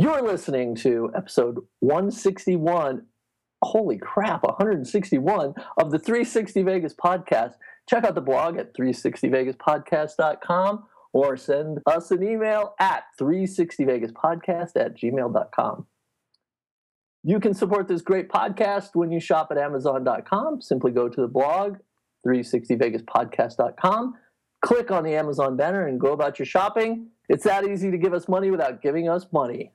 You're listening to episode 161. Holy crap, 161 of the 360 Vegas podcast. Check out the blog at 360vegaspodcast.com or send us an email at 360vegaspodcast at gmail.com. You can support this great podcast when you shop at amazon.com. Simply go to the blog, 360vegaspodcast.com, click on the Amazon banner, and go about your shopping. It's that easy to give us money without giving us money.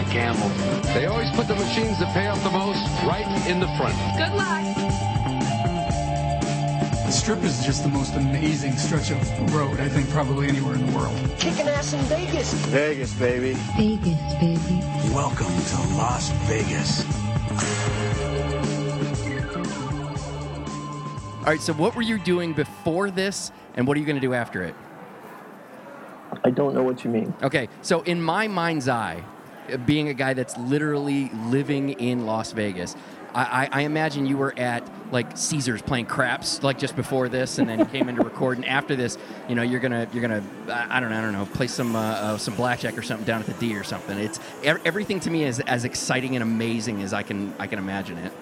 Want to gamble? They always put the machines that pay off the most right in the front. Good luck. The strip is just the most amazing stretch of road, I think, probably anywhere in the world. Kicking ass in Vegas. Vegas, baby. Vegas, baby. Welcome to Las Vegas. All right, so what were you doing before this, and what are you going to do after it? I don't know what you mean. Okay, so in my mind's eye, being a guy that's literally living in Las Vegas, I, I, imagine you were at like Caesars playing craps like just before this, and then came in to record. And after this, you know, you're gonna you're gonna I I don't know I don't know play some uh, uh, some blackjack or something down at the D or something. It's everything to me is as exciting and amazing as I can I can imagine it.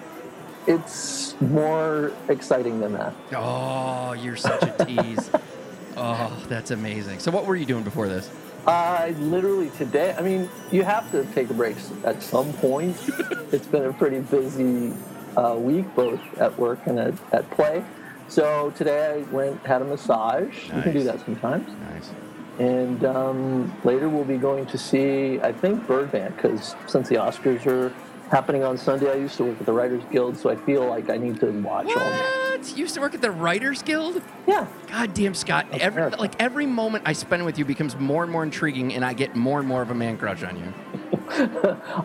It's more exciting than that. Oh, you're such a tease. oh, that's amazing. So what were you doing before this? I literally today, I mean, you have to take a break at some point. it's been a pretty busy uh, week, both at work and at, at play. So today I went, had a massage. You can do that sometimes. Nice. And um, later we'll be going to see, I think, Birdman, because since the Oscars are happening on Sunday, I used to work at the Writers Guild, so I feel like I need to watch all that. What? You used to work at the Writers Guild? Yeah. God damn, Scott. Every, America. like every moment I spend with you becomes more and more intriguing, and I get more and more of a man crush on you.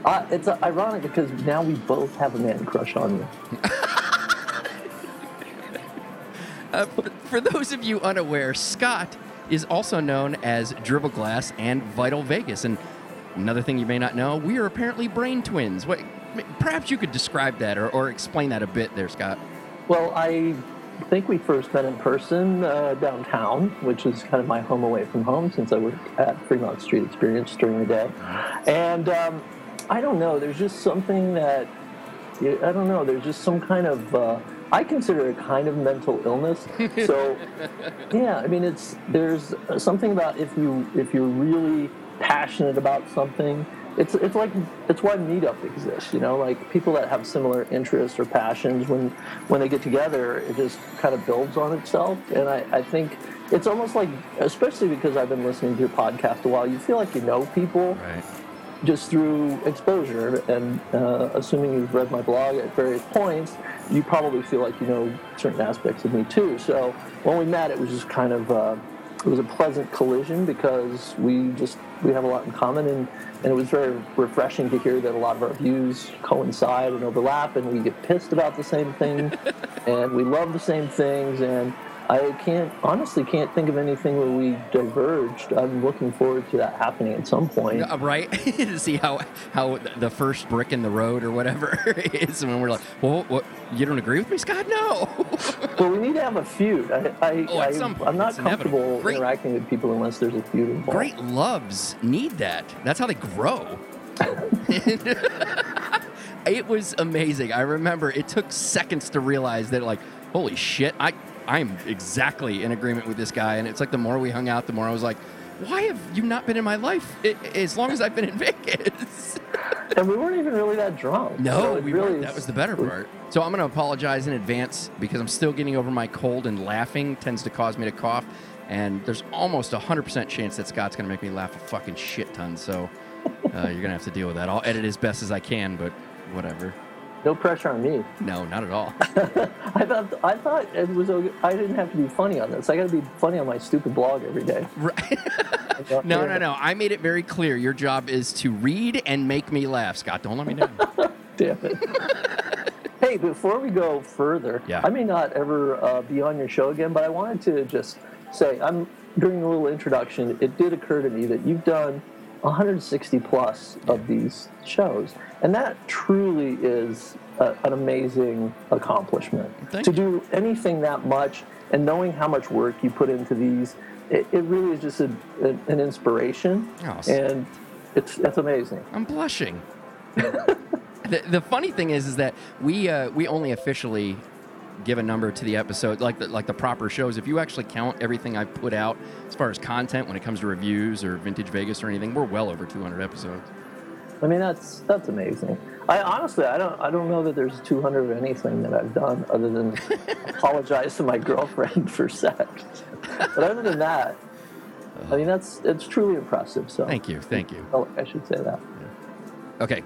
Uh, it's uh, ironic because now we both have a man crush on you. Uh, for, for those of you unaware, Scott is also known as Dribble Glass and Vital Vegas. And another thing you may not know, we are apparently brain twins. What, perhaps you could describe that or, or explain that a bit there, Scott. Well, I think we first met in person uh, downtown, which is kind of my home away from home since I worked at Fremont Street Experience during the day. And um, I don't know, there's just something that, I don't know, there's just some kind of, uh, I consider it kind of mental illness. So, yeah, I mean, it's, there's something about if you, if you're really passionate about something, it's it's like it's why meetup exists you know? Like people that have similar interests or passions when when they get together it just kind of builds on itself. And i i think it's almost like especially because i've been listening to your podcast a while you feel like you know people Right. just through exposure. And uh, assuming you've read my blog at various points you probably feel like you know certain aspects of me too. So when we met it was just kind of uh, it was a pleasant collision because we just we have a lot in common and, and it was very refreshing to hear that a lot of our views coincide and overlap and we get pissed about the same thing and we love the same things and I can't honestly can't think of anything where we diverged. I'm looking forward to that happening at some point. Uh, right? to see how how the first brick in the road or whatever is when we're like, well, what? You don't agree with me, Scott? No. Well, we need to have a feud. I, I, Oh, at I, some point, I'm not comfortable interacting with people unless there's a feud involved. Great loves need that. That's how they grow. it was amazing. I remember it took seconds to realize that, like, holy shit, I I'm exactly in agreement with this guy. And it's like the more we hung out, the more I was like, why have you not been in my life i as long as I've been in Vegas? And we weren't even really that drunk. No, So we really. That was the better part. So I'm going to apologize in advance because I'm still getting over my cold and laughing tends to cause me to cough. And there's almost a 100% chance that Scott's going to make me laugh a fucking shit ton. So uh, you're going to have to deal with that. I'll edit as best as I can, but whatever. No pressure on me. No, not at all. I thought I thought it was. I didn't have to be funny on this. I got to be funny on my stupid blog every day. Right. No, no, no. I made it very clear. Your job is to read and make me laugh, Scott. Don't let me down. Damn it. hey, before we go further, Yeah. I may not ever uh, be on your show again, but I wanted to just say, I'm during a little introduction, it did occur to me that you've done 160 plus of these shows, and that truly is a, an amazing accomplishment. Thank to do anything that much and knowing how much work you put into these, it, it really is just a, a- an inspiration, s- and it's that's amazing. I'm blushing. the, the funny thing is, is that we uh, we only officially give a number to the episode, like the, like the proper shows. If you actually count everything I've put out as far as content when it comes to reviews or Vintage Vegas or anything, we're well over 200 episodes. I mean, that's that's amazing. I honestly, I don't, I don't know that there's 200 of anything that I've done other than apologize to my girlfriend for sex. But other than that, I mean, that's it's truly impressive. So Thank you, thank you. Oh, I should say that. Okay,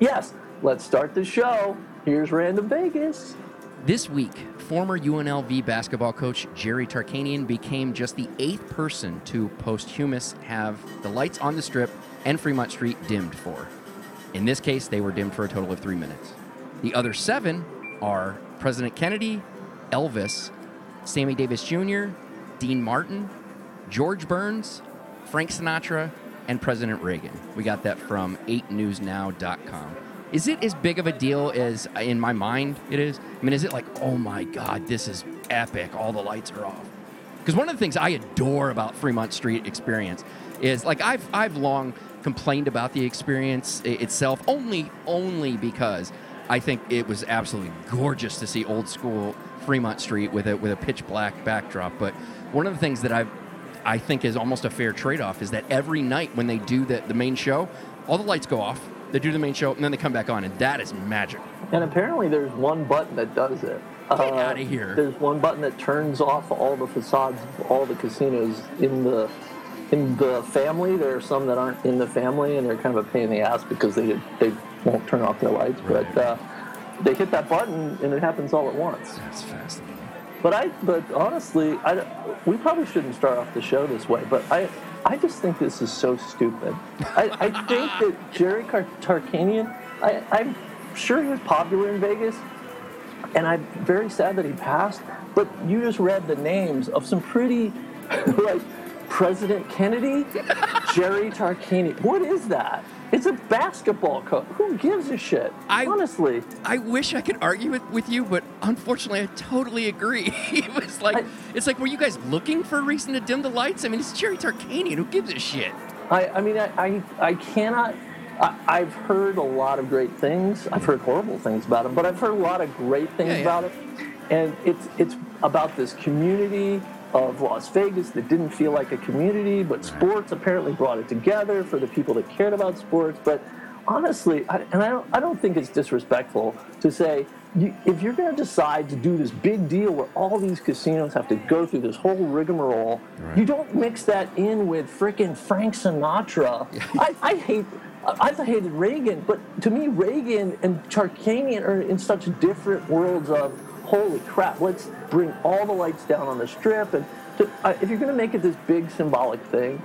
Yes, let's start the show. Here's Random Vegas. This week, former UNLV basketball coach Jerry Tarkanian became just the eighth person to posthumous have the lights on the strip and Fremont Street dimmed for. In this case, they were dimmed for a total of three minutes. The other seven are President Kennedy, Elvis, Sammy Davis Jr., Dean Martin, George Burns, Frank Sinatra, and President Reagan. We got that from 8newsnow.com. Is it as big of a deal as uh, in my mind it is? I mean, is it like, oh my God, this is epic, all the lights are off? Because one of the things I adore about Fremont Street experience is like I've I've long complained about the experience itself only only because I think it was absolutely gorgeous to see old school Fremont Street with a with a pitch black backdrop. But one of the things that I've I think is almost a fair trade off is that every night when they do the, the main show, all the lights go off. They do the main show and then they come back on, and that is magic. And apparently, there's one button that does it. Get uh, outta here. There's one button that turns off all the facades of all the casinos in the in the family. There are some that aren't in the family, and they're kind of a pain in the ass because they they won't turn off their lights. But uh, they hit that button, and it happens all at once. That's fascinating. But I, but honestly, I, we probably shouldn't start off the show this way. But I, I just think this is so stupid. I, I think that Jerry Car- Tarkanian, I, I'm sure he was popular in Vegas, and I'm very sad that he passed. But you just read the names of some pretty, like President Kennedy, Jerry Tarkanian. What is that? It's a basketball coach. Who gives a shit? I- Honestly. I wish I could argue with, with you, but unfortunately, I totally agree. it was like, I- it's like, were you guys looking for a reason to dim the lights? I mean, it's Jerry Tarkanian. Who gives a shit? I, I mean, I, I, I cannot. I, I've heard a lot of great things. I've heard horrible things about him, but I've heard a lot of great things Yeah, yeah. about it. And it's it's about this community of Las Vegas that didn't feel like a community, but sports apparently brought it together for the people that cared about sports. But honestly, I, and I don't, I don't think it's disrespectful to say you, if you're going to decide to do this big deal where all these casinos have to go through this whole rigmarole, you don't mix that in with frickin' Frank Sinatra. I, I hate. I've hated Reagan, but to me, Reagan and Tarkanian are in such different worlds of holy crap. Let's bring all the lights down on the strip, and to, uh, if you're going to make it this big symbolic thing,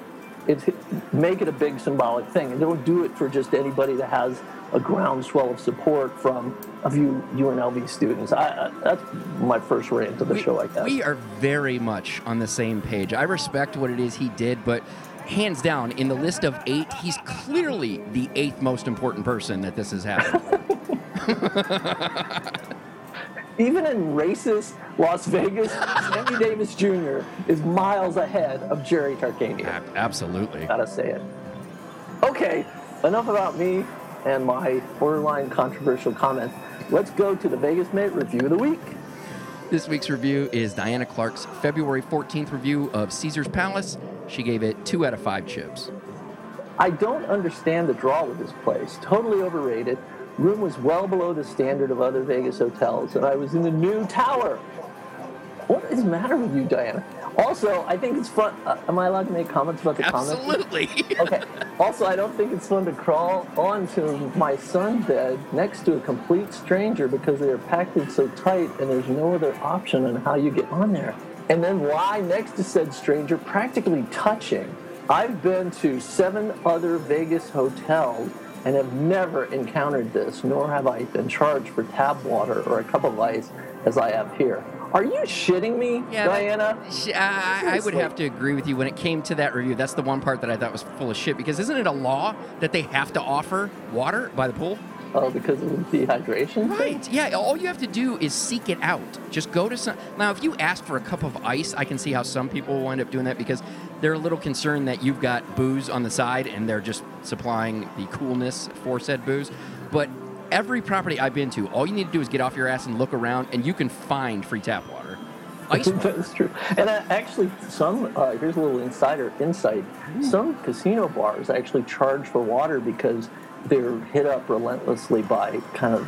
it's make it a big symbolic thing, and don't do it for just anybody that has a groundswell of support from a few UNLV students. I, I, that's my first rant of the show, I guess. we are very much on the same page. I respect what it is he did, but hands down, in the list of eight, he's clearly the eighth most important person that this has happened. Even in racist Las Vegas, Sammy Davis Jr. is miles ahead of Jerry Tarkanian. Ab- Absolutely. Gotta say it. Okay, enough about me and my borderline controversial comments. Let's go to the Vegas Minute Review of the Week. This week's review is Diana Clark's February 14th review of Caesar's Palace. She gave it two out of five chips. I don't understand the draw with this place. Totally overrated. Room was well below the standard of other Vegas hotels, and I was in the new tower. What is the matter with you, Diana? Also, I think it's fun. Uh, am I allowed to make comments about the comments? Absolutely. Okay. Also, I don't think it's fun to crawl onto my son's sunbed next to a complete stranger because they are packed in so tight and there's no other option on how you get on there. And then lie next to said stranger, practically touching. I've been to seven other Vegas hotels and have never encountered this, nor have I been charged for tap water or a cup of ice as I have here. Are you shitting me, Yeah, Diana? sh- I, I would have to agree with you when it came to that review. That's the one part that I thought was full of shit because isn't it a law that they have to offer water by the pool? Oh, because of the dehydration? thing? Right. Yeah. All you have to do is seek it out. Just go to some. Now, if you ask for a cup of ice, I can see how some people will end up doing that because they're a little concerned that you've got booze on the side and they're just supplying the coolness for said booze. But every property I've been to, all you need to do is get off your ass and look around, and you can find free tap water. Ice water. That's true. And uh, actually, some uh, here's a little insider insight. Some casino bars actually charge for water because they're hit up relentlessly by kind of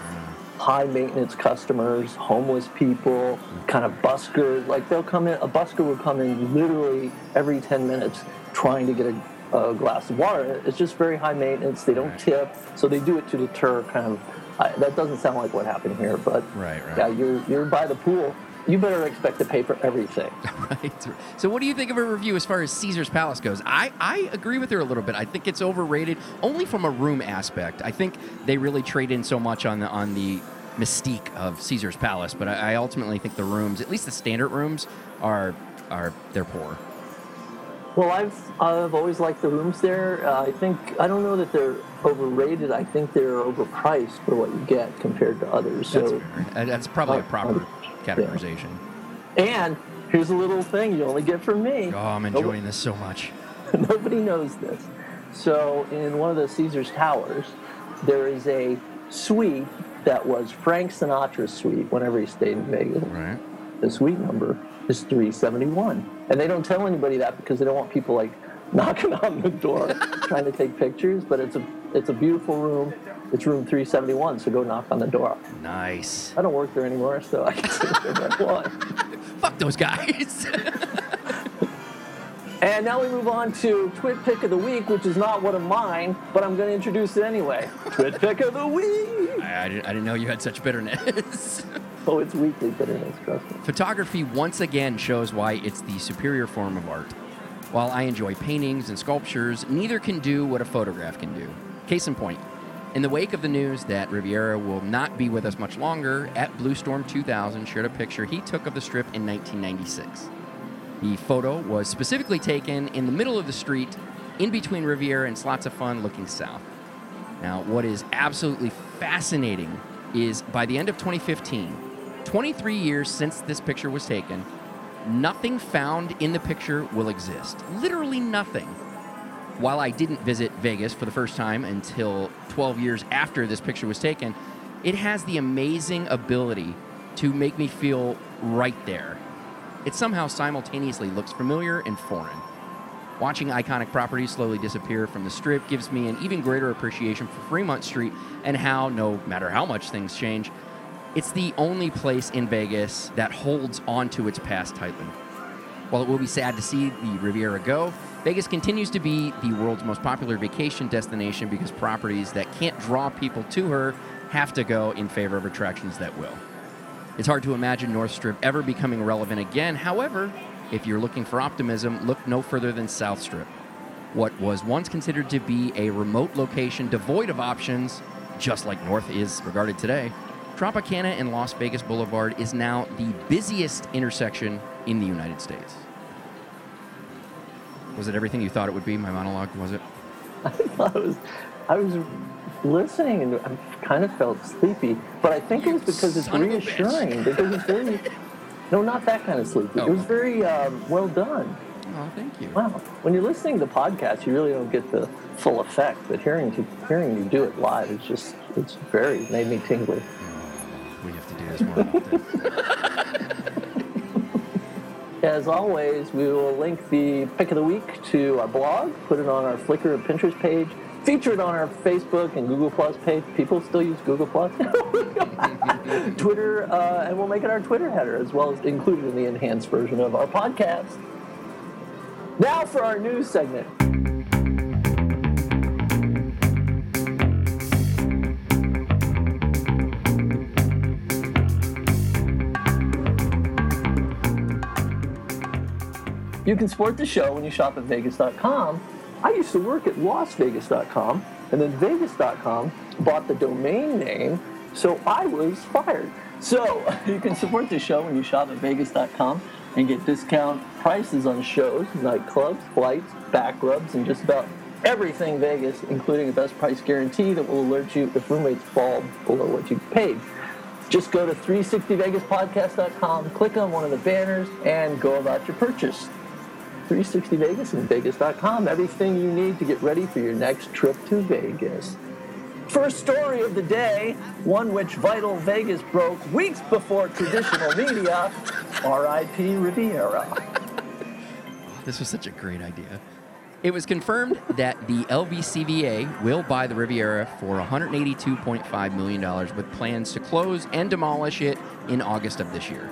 high maintenance customers, homeless people, kind of buskers. Like they'll come in, a busker will come in literally every 10 minutes trying to get a, a glass of water. It's just very high maintenance. They don't tip, so they do it to deter kind of. I, that doesn't sound like what happened here, but Right, right. yeah, you're you're by the pool. You better expect to pay for everything. Right. So, what do you think of her review as far as Caesar's Palace goes? I, I agree with her a little bit. I think it's overrated, only from a room aspect. I think they really trade in so much on the on the mystique of Caesar's Palace, but I, I ultimately think the rooms, at least the standard rooms, are are they're poor. Well, I've I've always liked the rooms there. Uh, I think I don't know that they're overrated. I think they're overpriced for what you get compared to others. That's, So, fair. That's probably a proper categorization. and here's a little thing you only get from me. Oh, I'm enjoying this so much. Nobody knows this. So, in one of the Caesar's towers, there is a suite that was Frank Sinatra's suite whenever he stayed in Vegas. Right. The suite number is 371. And they don't tell anybody that because they don't want people like knocking on the door trying to take pictures, but it's a it's a beautiful room. It's room 371, so go knock on the door. Nice. I don't work there anymore, so I can say whatever I want. Fuck those guys. And now we move on to Twit Pick of the Week, which is not one of mine, but I'm going to introduce it anyway. Twit Pick of the Week! I, I didn't, I didn't know you had such bitterness. Oh, it's weekly bitterness, trust me. Photography once again shows why it's the superior form of art. While I enjoy paintings and sculptures, neither can do what a photograph can do. Case in point, in the wake of the news that Riviera will not be with us much longer, at Blue Storm 2000 shared a picture he took of the strip in 1996. The photo was specifically taken in the middle of the street, in between Riviera and Slots of Fun looking south. Now, what is absolutely fascinating is by the end of 2015, 23 years since this picture was taken, nothing found in the picture will exist. Literally nothing. While I didn't visit Vegas for the first time until 12 years after this picture was taken, it has the amazing ability to make me feel right there. It somehow simultaneously looks familiar and foreign. Watching iconic properties slowly disappear from the strip gives me an even greater appreciation for Fremont Street and how, no matter how much things change, it's the only place in Vegas that holds onto its past tightly. While it will be sad to see the Riviera go, Vegas continues to be the world's most popular vacation destination because properties that can't draw people to her have to go in favor of attractions that will. It's hard to imagine North Strip ever becoming relevant again. However, if you're looking for optimism, look no further than South Strip. What was once considered to be a remote location devoid of options, just like North is regarded today, Tropicana and Las Vegas Boulevard is now the busiest intersection in the United States. Was it everything you thought it would be? My monologue, was it? I was, I was listening and I kind of felt sleepy, but I think it was because it's son of a bitch. reassuring. Because it's very, no, not that kind of sleepy. Oh. It was very um, well done. Oh, thank you. Wow. When you're listening to podcasts, you really don't get the full effect, but hearing to, hearing you do it live is just, it's very, made me tingly. This more often. As always, we will link the pick of the week to our blog, put it on our Flickr and Pinterest page, feature it on our Facebook and Google Plus page. People still use Google Plus. Twitter, uh, and we'll make it our Twitter header as well as included in the enhanced version of our podcast. Now for our news segment. You can support the show when you shop at Vegas.com. I used to work at LasVegas.com, and then Vegas.com bought the domain name, so I was fired. So you can support the show when you shop at Vegas.com and get discount prices on shows, nightclubs, flights, back rubs, and just about everything Vegas, including a best price guarantee that will alert you if room rates fall below what you paid. Just go to 360vegaspodcast.com, click on one of the banners, and go about your purchase. 360 Vegas and Vegas.com, everything you need to get ready for your next trip to Vegas. First story of the day, one which Vital Vegas broke weeks before traditional media, RIP Riviera. This was such a great idea. It was confirmed that the LVCVA will buy the Riviera for $182.5 million with plans to close and demolish it in August of this year.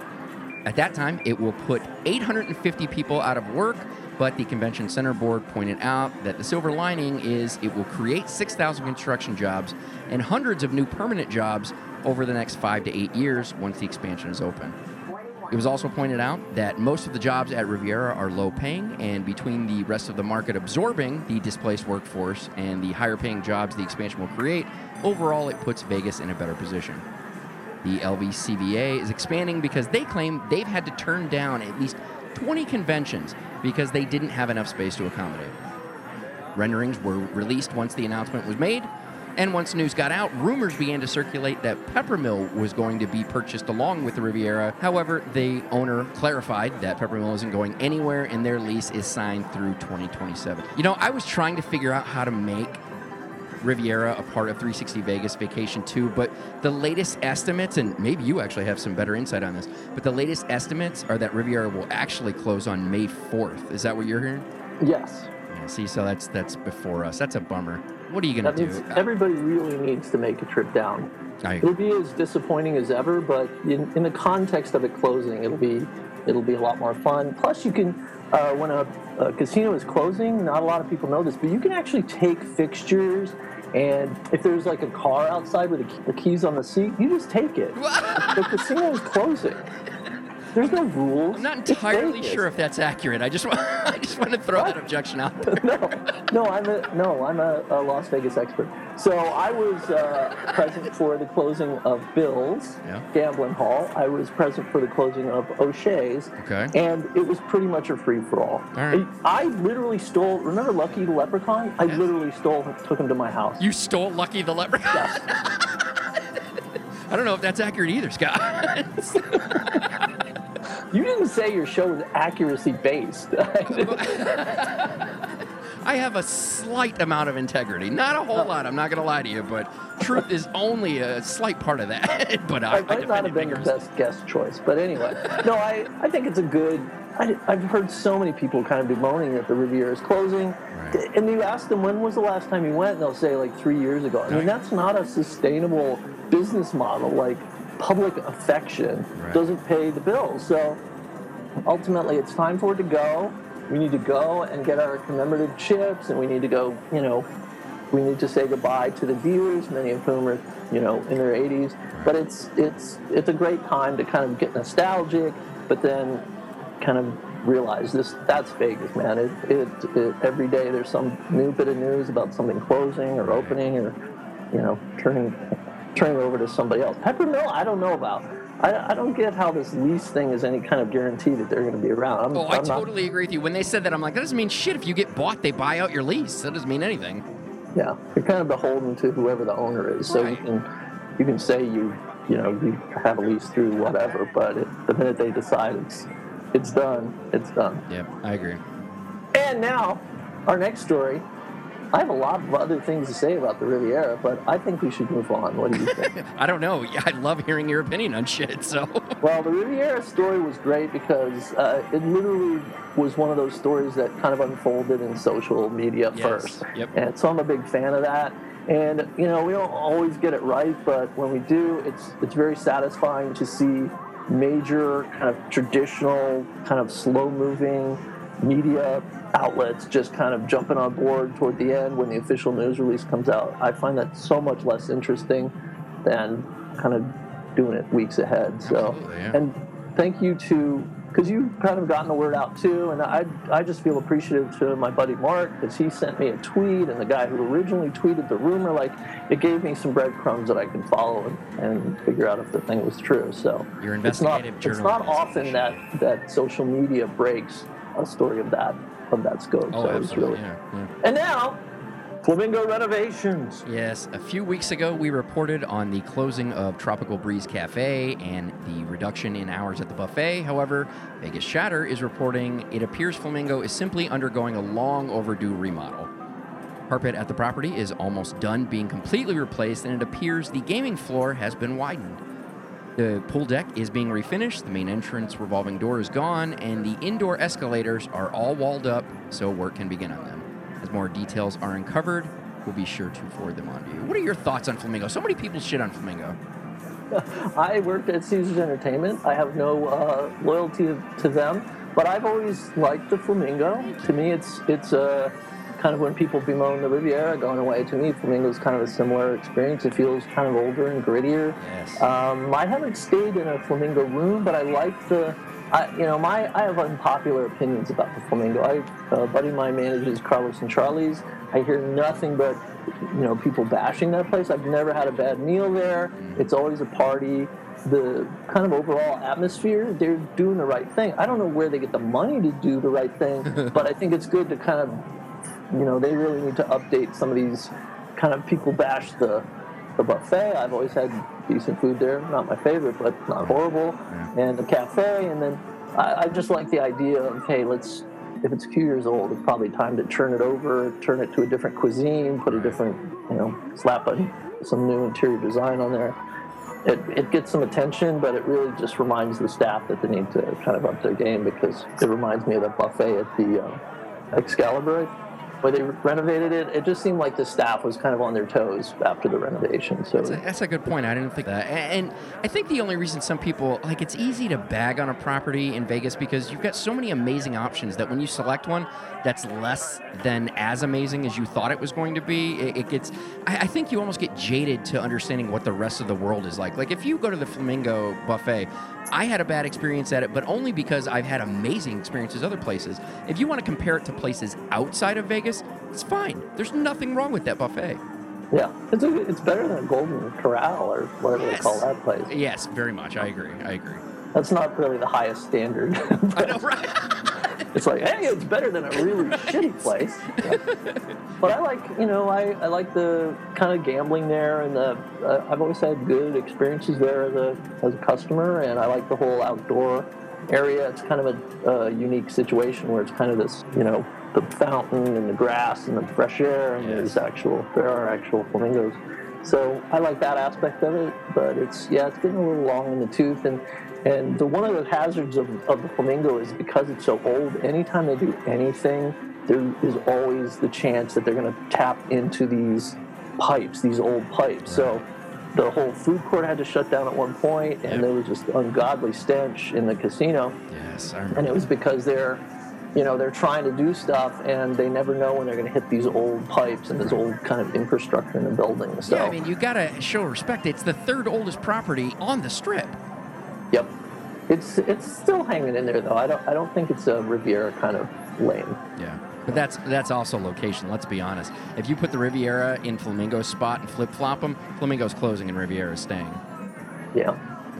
At that time, it will put 850 people out of work, but the Convention Center Board pointed out that the silver lining is it will create 6,000 construction jobs and hundreds of new permanent jobs over the next five to eight years once the expansion is open. It was also pointed out that most of the jobs at Riviera are low paying, and between the rest of the market absorbing the displaced workforce and the higher paying jobs the expansion will create, overall it puts Vegas in a better position. The LVCVA is expanding because they claim they've had to turn down at least 20 conventions because they didn't have enough space to accommodate. Renderings were released once the announcement was made, and once news got out, rumors began to circulate that Peppermill was going to be purchased along with the Riviera. However, the owner clarified that Peppermill isn't going anywhere and their lease is signed through 2027. You know, I was trying to figure out how to make Riviera a part of 360 Vegas Vacation 2, but the latest estimates, and maybe you actually have some better insight on this, but the latest estimates are that Riviera will actually close on May 4th. Is that what you're hearing? Yes. Yeah, see, so that's that's before us. That's a bummer. What are you gonna do? everybody really needs to make a trip down. It'll be as disappointing as ever, but in, in the context of it closing, it'll be it'll be a lot more fun. Plus, you can uh, when a, a casino is closing, not a lot of people know this, but you can actually take fixtures. And if there's like a car outside with the, key- the keys on the seat, you just take it. the casino is closing. There's no rules. I'm not entirely sure if that's accurate. I just want, I just want to throw that objection out there. no, no, I'm a no, I'm a, a Las Vegas expert. So I was uh, present for the closing of Bill's Yeah. Gambling Hall. I was present for the closing of O'Shea's. Okay. And it was pretty much a free for all. right. I literally stole. Remember Lucky the Leprechaun? I literally stole, took him to my house. You stole Lucky the Leprechaun. I don't know if that's accurate either, Scott. You didn't say your show was accuracy based. I have a slight amount of integrity. Not a whole oh. lot, I'm not going to lie to you, but truth is only a slight part of that. but I, I I might not defend have been the best guest choice, but anyway, no, I, I think it's a good. I, I've heard so many people kind of bemoaning that the Riviera is closing, Right. and you ask them when was the last time you went, and they'll say like three years ago. I mean, that's not a sustainable business model. Like public affection Right. doesn't pay the bills, so ultimately it's time for it to go. We need to go and get our commemorative chips, and we need to go. You know, we need to say goodbye to the viewers, many of whom are, you know, in their 80s. But it's it's it's a great time to kind of get nostalgic, but then kind of realize this that's Vegas, man. It, it, it every day there's some new bit of news about something closing or opening or, you know, turning turning over to somebody else. Peppermill, I don't know about. I, I don't get how this lease thing is any kind of guarantee that they're going to be around. I'm, Oh, I I'm not- totally agree with you. When they said that, I'm like, that doesn't mean shit. If you get bought, they buy out your lease. That doesn't mean anything. Yeah, you're kind of beholden to whoever the owner is. So you can you can say you you know you have a lease through whatever, but it, the minute they decide it's it's done, it's done. Yep, I agree. And now, our next story. I have a lot of other things to say about the Riviera, but I think we should move on. What do you think? I don't know. I love hearing your opinion on shit. So, Well, the Riviera story was great because uh, it literally was one of those stories that kind of unfolded in social media Yes. first. Yep. And so I'm a big fan of that. And you know, we don't always get it right, but when we do, it's it's very satisfying to see major kind of traditional, kind of slow-moving media outlets just kind of jumping on board toward the end when the official news release comes out. I find that so much less interesting than kind of doing it weeks ahead. So, yeah. and thank you to because you've kind of gotten the word out too, and I I just feel appreciative to my buddy Mark because he sent me a tweet, and the guy who originally tweeted the rumor, like it gave me some breadcrumbs that I can follow and, and figure out if the thing was true. So Your it's not investigative it's not often that that social media breaks a story of that of that scope. Oh, so absolutely. really Yeah, yeah. and now Flamingo renovations. Yes, a few weeks ago we reported on the closing of Tropical Breeze Cafe and the reduction in hours at the buffet. However, Vegas Chatter is reporting it appears Flamingo is simply undergoing a long overdue remodel. Carpet at the property is almost done being completely replaced, and it appears the gaming floor has been widened. The pool deck is being refinished, the main entrance revolving door is gone, and the indoor escalators are all walled up so work can begin on them. As more details are uncovered, we'll be sure to forward them on to you. What are your thoughts on Flamingo? So many people shit on Flamingo. I worked at Caesars Entertainment. I have no uh, loyalty to them, but I've always liked the Flamingo. To me, it's it's uh, kind of when people bemoan the Riviera going away. To me, Flamingo is kind of a similar experience. It feels kind of older and grittier. Yes. Um, I haven't stayed in a Flamingo room, but I like the. I, you know, my I have unpopular opinions about the Flamingo. I, a buddy of mine manages Carlos and Charlie's. I hear nothing but you know people bashing that place. I've never had a bad meal there. It's always a party. The kind of overall atmosphere, they're doing the right thing. I don't know where they get the money to do the right thing, but I think it's good to kind of, you know, they really need to update some of these kind of people bash the the buffet. I've always had decent food there. Not my favorite, but not horrible. And the cafe. And then I, I just like the idea of hey, let's if it's a few years old, it's probably time to turn it over, turn it to a different cuisine, put a different, you know, slap a, some new interior design on there. It, it gets some attention, but it really just reminds the staff that they need to kind of up their game because it reminds me of the buffet at the um, Excalibur, where they renovated it. It just seemed like the staff was kind of on their toes after the renovation. So That's a, that's a good point. I didn't think that. And, and I think the only reason some people like it's easy to bag on a property in Vegas because you've got so many amazing options that when you select one that's less than as amazing as you thought it was going to be, it, it gets. I, I think you almost get jaded to understanding what the rest of the world is like. Like if you go to the Flamingo buffet, I had a bad experience at it, but only because I've had amazing experiences other places. If you want to compare it to places outside of Vegas, it's fine. There's nothing wrong with that buffet. yeah, it's a, it's better than a Golden Corral or whatever they Yes. call that place. Yes, very much. I agree. I agree. That's not really the highest standard. I know, right? it's like, hey, it's better than a really shitty place. But I like, you know, I, I like the kind of gambling there, and the uh, I've always had good experiences there as a as a customer, and I like the whole outdoor area. It's kind of a, a unique situation where it's kind of this, you know, the fountain and the grass and the fresh air, and Yes. there's actual there are actual flamingos. So I like that aspect of it, but it's yeah, it's getting a little long in the tooth, and and the one of the hazards of, of the flamingo is because it's so old. Anytime they do anything, there is always the chance that they're going to tap into these pipes, these old pipes. So the whole food court had to shut down at one point, and Yep. there was just ungodly stench in the casino Yes, I remember. and it was because they're you know they're trying to do stuff and they never know when they're going to hit these old pipes and this old kind of infrastructure in the building so yeah, I mean, you gotta show respect. It's the third oldest property on the strip. Yep it's it's still hanging in there though i don't i don't think it's a riviera kind of lane Yeah, but that's that's also location. Let's be honest. If you put the Riviera in Flamingo's spot and flip flop them, Flamingo's closing and Riviera's staying. yeah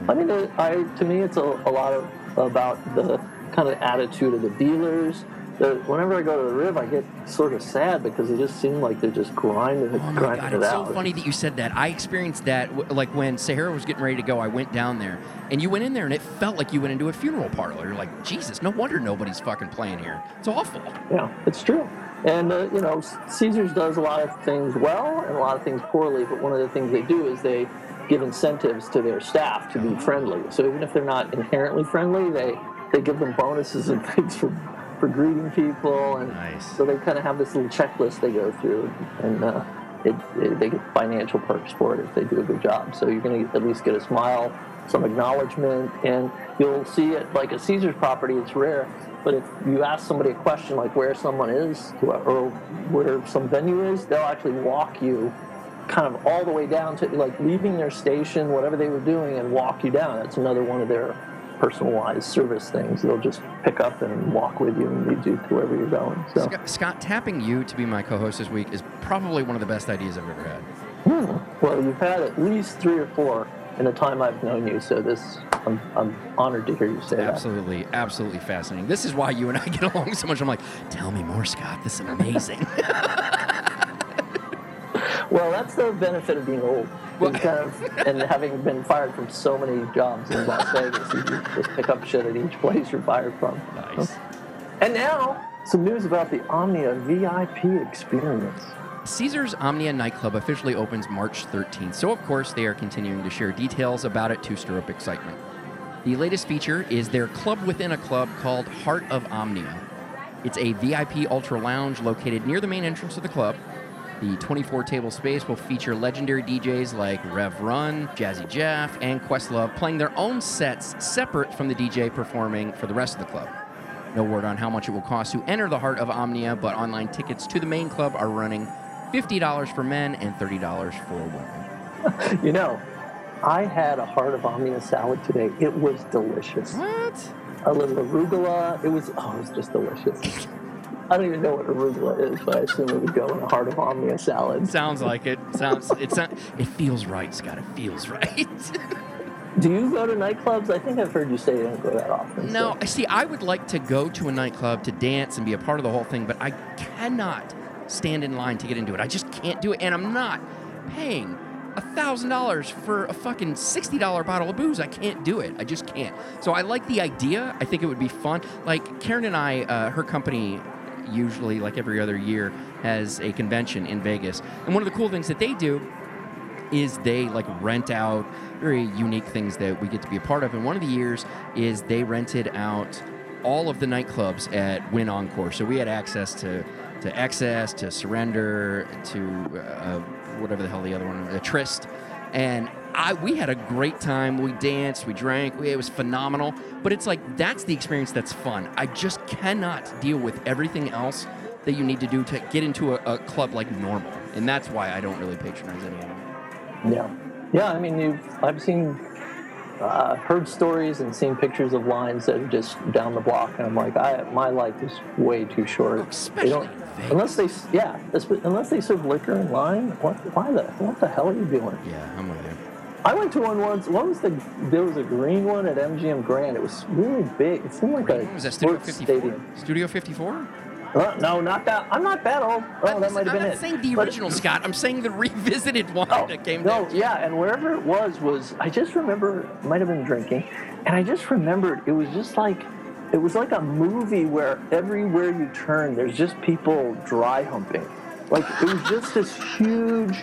i mean i to me it's a, a lot of about the kind of attitude of the dealers the, whenever I go to the Riv, I get sort of sad because they just seem like they're just grinding, Oh my grinding god, it it's so funny that you said that. I experienced that like when Sahara was getting ready to go. I went down there, and you went in there, and it felt like you went into a funeral parlor. You're like, Jesus, no wonder nobody's fucking playing here. It's awful. Yeah, it's true. And uh, you know, Caesars does a lot of things well and a lot of things poorly. But one of the things they do is they give incentives to their staff to be friendly. So even if they're not inherently friendly, they they give them bonuses and things for for greeting people. And Nice. so they kind of have this little checklist they go through, and uh, it, it, they get financial perks for it if they do a good job. So you're going to at least get a smile some acknowledgement, and you'll see it like a Caesar's property. It's rare, but if you ask somebody a question like where someone is or where some venue is, they'll actually walk you kind of all the way down to like leaving their station, whatever they were doing, and walk you down. That's another one of their personalized service things. They'll just pick up and walk with you and lead you to wherever you're going. So, Scott, Scott, tapping you to be my co-host this week is probably one of the best ideas I've ever had. Hmm. well, you've had at least three or four in the time I've known you. So this, I'm, I'm honored to hear you say that. Absolutely, absolutely fascinating. This is why you and I get along so much. I'm like, tell me more, Scott. This is amazing. Well, that's the benefit of being old. Well- kind of, and having been fired from so many jobs in Las Vegas, you just pick up shit at each place you're fired from. nice. And now, some news about the Omnia VIP experience. Caesars Omnia nightclub officially opens March 13th, so of course they are continuing to share details about it to stir up excitement. The latest feature is their club within a club called Heart of Omnia. It's a VIP ultra lounge located near the main entrance of the club. The 24 table space will feature legendary DJs like Rev Run, Jazzy Jeff, and Questlove playing their own sets separate from the DJ performing for the rest of the club. No word on how much it will cost to enter the heart of Omnia, but online tickets to the main club are running $50 for men and $30 for women. You know, I had a heart of Omnia salad today. It was delicious. What? A little arugula. It was, oh, it was just delicious. I don't even know what arugula is, but I assume it would go in a heart of Omnia salad. Sounds like it. Sounds it sound, it feels right, Scott. It feels right. Do you go to nightclubs? I think I've heard you say you don't go that often. no, so- I see. I would like to go to a nightclub to dance and be a part of the whole thing, but I cannot stand in line to get into it. I just can't do it, and I'm not paying a thousand dollars for a fucking sixty dollar bottle of booze. I can't do it. I just can't. So I like the idea. I think it would be fun. Like Karen and I, uh, her company usually like every other year has a convention in Vegas, and one of the cool things that they do is they like rent out very unique things that we get to be a part of. And one of the years is they rented out all of the nightclubs at Wynn Encore. So we had access to to XS, to Surrender, to uh, whatever the hell the other one, uh, Tryst, and I we had a great time. We danced, we drank, we, it was phenomenal. But it's like that's the experience that's fun. I just cannot deal with everything else that you need to do to get into a, a club like normal, and that's why I don't really patronize any of them. Yeah, yeah. I mean, you've I've seen, uh, heard stories and seen pictures of lines that are just down the block, and I'm like, I my life is way too short. Especially They don't- unless they yeah, unless they serve liquor in line. What why the what the hell are you doing? Yeah, I'm with you. I went to one once. What was the? There was a green one at MGM Grand. It was really big. It seemed like a Was that Studio sports 54? stadium. Studio 54? Uh, no, not that. I'm not that old. Oh, I'm, that might have been it. I'm not saying the But- original, Scott. I'm saying the revisited one Oh, that came no, down. yeah, and wherever it was was I just remember might have been drinking, and I just remembered it was just like it was like a movie where everywhere you turn there's just people dry humping, like it was just this huge,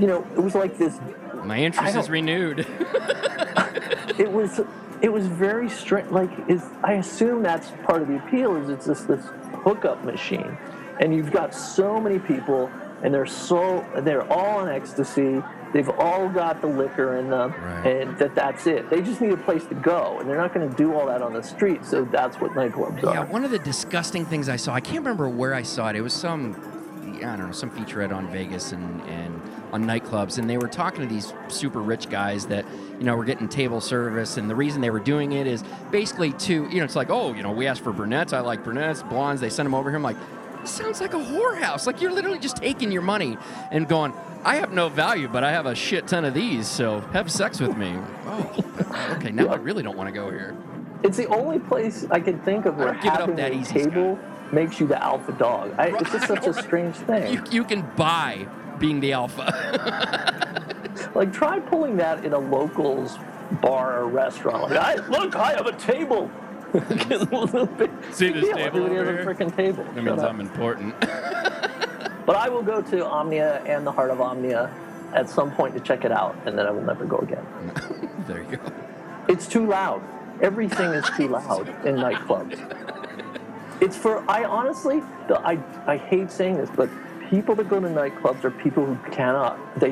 you know, it was like this. My interest is renewed. It was it was very strange. Like is I assume that's part of the appeal is it's just this hookup machine, and you've got so many people, and they're so they're all in ecstasy. They've all got the liquor in them, Right. and that that's it. They just need a place to go, and they're not going to do all that on the street. So that's what nightclubs yeah, are. Yeah, one of the disgusting things I saw, I can't remember where I saw it. It was some, I don't know, some featurette on Vegas and, and on nightclubs. And they were talking to these super rich guys that, you know, were getting table service. And the reason they were doing it is basically to, you know, it's like, oh, you know, we asked for brunettes. I like brunettes, blondes. They send them over here. I'm like, this sounds like a whorehouse. Like you're literally just taking your money and going, I have no value, but I have a shit ton of these, so have sex with me. Oh, okay. Now I really don't want to go here. It's the only place I can think of where don't give it up having that a easy, table makes you the alpha dog. I, it's just such a strange thing. You, you can buy being the alpha. Like, try pulling that in a locals bar or restaurant. Like, I, look, I have a table. See this Yeah, table Everybody over has a freaking table. That Shut means up. I'm important. But I will go to Omnia and the Heart of Omnia at some point to check it out, and then I will never go again. there you go. It's too loud. Everything is too loud in nightclubs. It's for I honestly, the, I I hate saying this, but people that go to nightclubs are people who cannot, they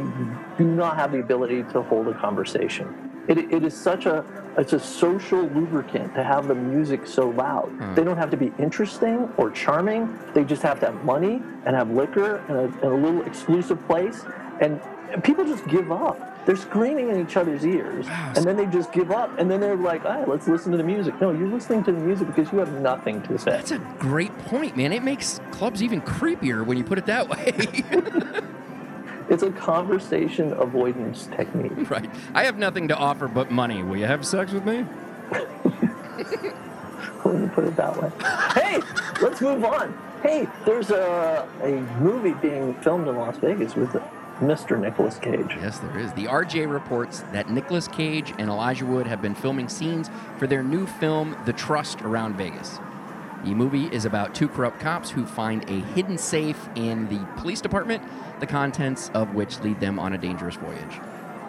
do not have the ability to hold a conversation. It, it is such a it's a social lubricant to have the music so loud. Hmm. They don't have to be interesting or charming. They just have to have money and have liquor and a, and a little exclusive place. And, and people just give up. They're screaming in each other's ears, and then they just give up. And then they're like, "All right, let's listen to the music." No, you're listening to the music because you have nothing to say. That's a great point, man. It makes clubs even creepier when you put it that way. It's a conversation avoidance technique. right. I have nothing to offer but money. Will you have sex with me? when you put it that way. hey, let's move on. Hey, there's a, a movie being filmed in Las Vegas with Mr. Nicolas Cage. Yes, there is. The RJ reports that Nicolas Cage and Elijah Wood have been filming scenes for their new film, The Trust, around Vegas. The movie is about two corrupt cops who find a hidden safe in the police department, the contents of which lead them on a dangerous voyage.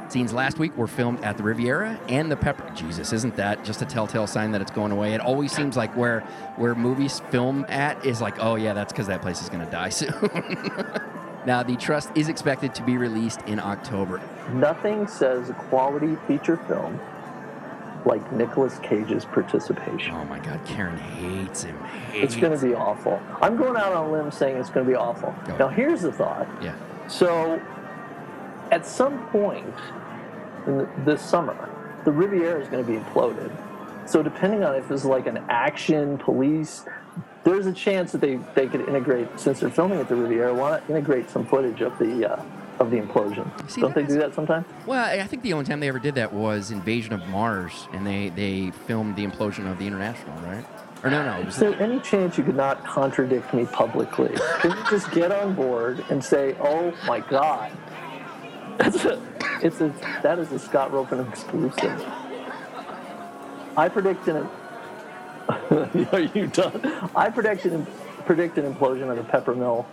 Scenes last week were filmed at the Riviera and the Pepper. Jesus, isn't that just a telltale sign that it's going away? It always seems like where where movies film at is like, oh yeah, that's because that place is going to die soon. Now, the Trust is expected to be released in October. Nothing says a quality feature film like Nicolas Cage's participation. Oh my God, Karen hates him. It's going to be awful. I'm going out on a limb saying it's going to be awful. Go. Now, here's the thought. Yeah. So, at some point in the, this summer, the Riviera is going to be imploded. So, depending on if it's like an action police, there's a chance that they, they could integrate, since they're filming at the Riviera, why not integrate some footage of the uh, of the implosion? See, Don't they that's- do that sometimes? Well, I think the only time they ever did that was Invasion of Mars, and they they filmed the implosion of the International, right? Or no, no, Is there any chance you could not contradict me publicly? Can you just get on board and say, "Oh my God"? That's a, it's a that is a Scott Roeben exclusive. I predict an. Are you done? I predicted an, predict an implosion of the Peppermill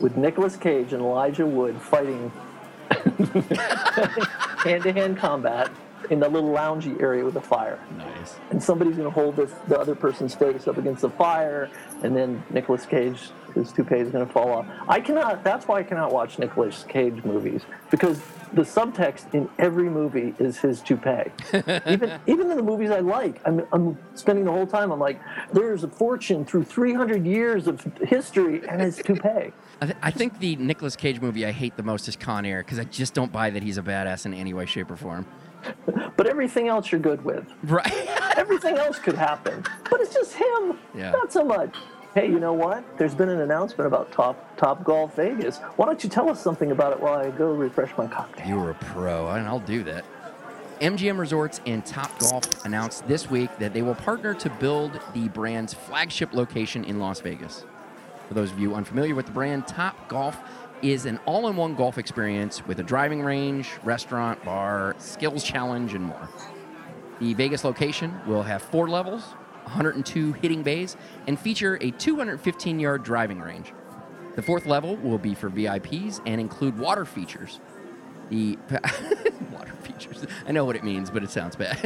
with Nicolas Cage and Elijah Wood fighting hand-to-hand combat in the little loungy area with the fire nice. and somebody's going to hold this, the other person's face up against the fire, and then Nicolas Cage, his toupee is going to fall off. I cannot. That's why I cannot watch Nicolas Cage movies because the subtext in every movie is his toupee. even even in the movies I like, I'm, I'm spending the whole time. I'm like, there's a fortune through 300 years of history and his toupee. I, th- I think the Nicolas Cage movie I hate the most is Con Air because I just don't buy that he's a badass in any way, shape, or form. But everything else you're good with. Right. Everything else could happen, but it's just him. Yeah. Not so much. Hey, you know what? There's been an announcement about Top Top Golf Vegas. Why don't you tell us something about it while I go refresh my cocktail? You're a pro, and I'll do that. MGM Resorts and Top Golf announced this week that they will partner to build the brand's flagship location in Las Vegas. For those of you unfamiliar with the brand, Top Golf is an all in one golf experience with a driving range, restaurant, bar, skills challenge, and more. The Vegas location will have four levels, 102 hitting bays, and feature a 215 yard driving range. The fourth level will be for VIPs and include water features. The water features. I know what it means, but it sounds bad.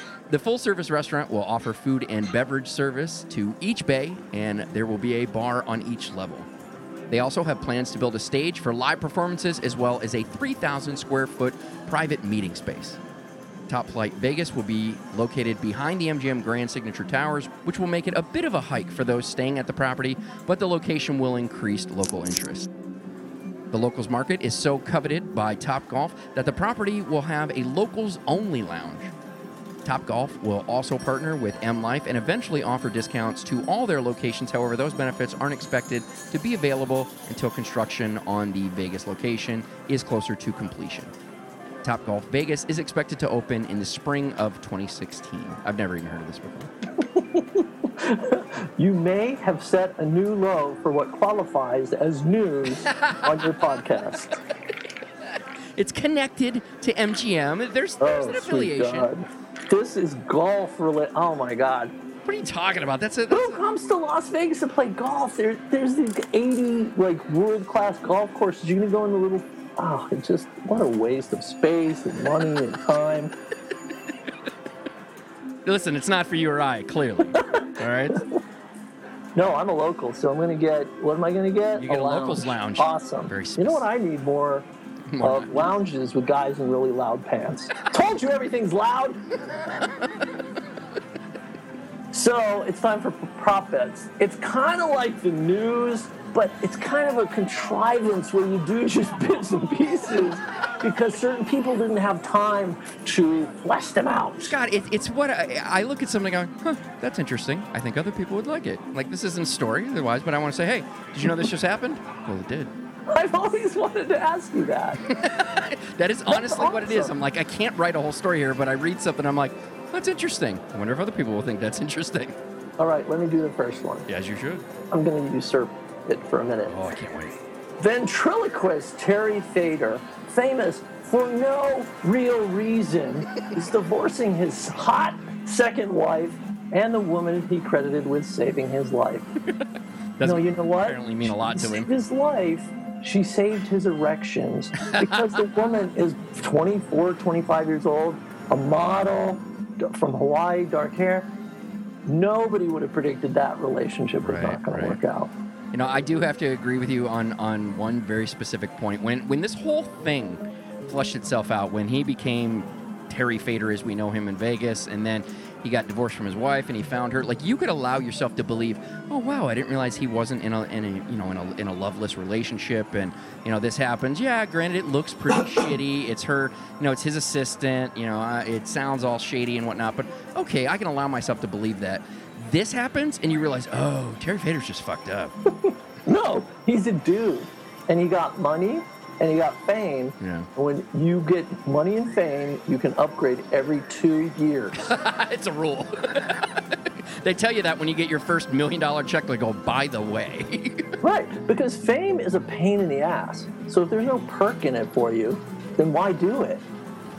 the full service restaurant will offer food and beverage service to each bay, and there will be a bar on each level. They also have plans to build a stage for live performances as well as a 3,000 square foot private meeting space. Top Flight Vegas will be located behind the MGM Grand Signature Towers, which will make it a bit of a hike for those staying at the property, but the location will increase local interest. The locals market is so coveted by Top Golf that the property will have a locals only lounge. Top Golf will also partner with M Life and eventually offer discounts to all their locations. However, those benefits aren't expected to be available until construction on the Vegas location is closer to completion. Top Golf Vegas is expected to open in the spring of 2016. I've never even heard of this before. You may have set a new low for what qualifies as news on your podcast. It's connected to MGM. There's, there's Oh, an affiliation. This is golf related. Oh my God. What are you talking about? That's a, that's Who comes to Las Vegas to play golf? There, there's these 80 like world class golf courses. You're gonna go in the little. Oh, it's just what a waste of space and money and time. Listen, it's not for you or I, clearly. All right? No, I'm a local, so I'm gonna get. What am I gonna get? You get a locals lounge. Awesome. Very you know what I need more? More of lounges with guys in really loud pants. Told you everything's loud. so it's time for prop bets. It's kind of like the news, but it's kind of a contrivance where you do just bits and pieces because certain people didn't have time to flesh them out. Scott, it, it's what I, I look at something going, huh, that's interesting. I think other people would like it. Like, this isn't a story otherwise, but I want to say, hey, did you know this just happened? Well, it did. I've always wanted to ask you that. That is honestly what it is. I'm like, I can't write a whole story here, but I read something, I'm like, that's interesting. I wonder if other people will think that's interesting. All right, let me do the first one. Yeah, as you should. I'm going to usurp it for a minute. Oh, I can't wait. Ventriloquist Terry Fator, famous for no real reason, is divorcing his hot second wife and the woman he credited with saving his life. Doesn't no, you know what? apparently mean a lot She to him. his life. She saved his erections because the woman is 24, 25 years old, a model from Hawaii, dark hair. Nobody would have predicted that relationship was Right, not going right. to work out. You know, I do have to agree with you on on one very specific point. When when this whole thing flushed itself out, when he became Terry Fator as we know him in Vegas, and then he got divorced from his wife and he found her, like you could allow yourself to believe, oh wow, I didn't realize he wasn't in a in a you know in a in a loveless relationship, and you know this happens. Yeah, granted, it looks pretty shitty. It's her, you know, it's his assistant. You know, uh, it sounds all shady and whatnot, but okay, I can allow myself to believe that. This happens, and you realize, oh, Terry Fator's just fucked up. No, he's a dude, and he got money and he got fame. Yeah. When you get money and fame, you can upgrade every two years. it's a rule. they tell you that when you get your first million dollar check, they oh, go, by the way. right, because fame is a pain in the ass. So if there's no perk in it for you, then why do it?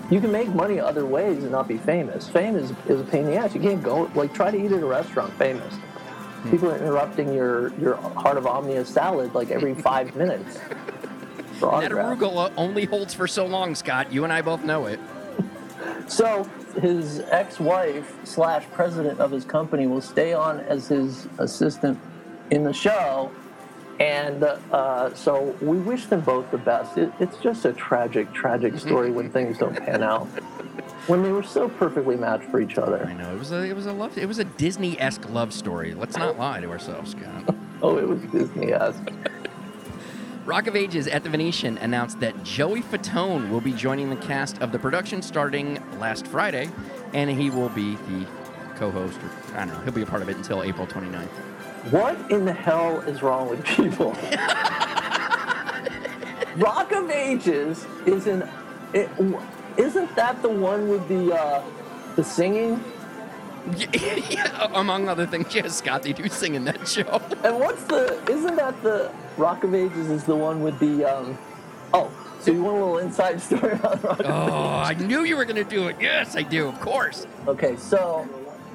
You can make money other ways and not be famous. Fame is, is a pain in the ass. You can't go like try to eat at a restaurant famous. Hmm. People are interrupting your your heart of omnia salad like every five minutes. That arugula only holds for so long, Scott. You and I both know it. So his ex-wife slash president of his company will stay on as his assistant in the show, and uh, so we wish them both the best. It, it's just a tragic, tragic story when things don't pan out. When they were so perfectly matched for each other. I know it was a it was a love it was a Disney esque love story. Let's not lie to ourselves, Scott. Oh, it was Disney-esque. Rock of Ages at the Venetian announced that Joey Fatone will be joining the cast of the production starting last Friday, and he will be the co-host. Or, I don't know. He'll be a part of it until April 29th. What in the hell is wrong with people? Rock of Ages is an. It, isn't that the one with the uh, the singing? yeah, among other things, yes, Scott, they do sing in that show. And what's the? Isn't that the Rock of Ages? Is the one with the? Um, oh, so you want a little inside story on Rock? Oh, I knew you were going to do it. Yes, I do, of course. Okay, so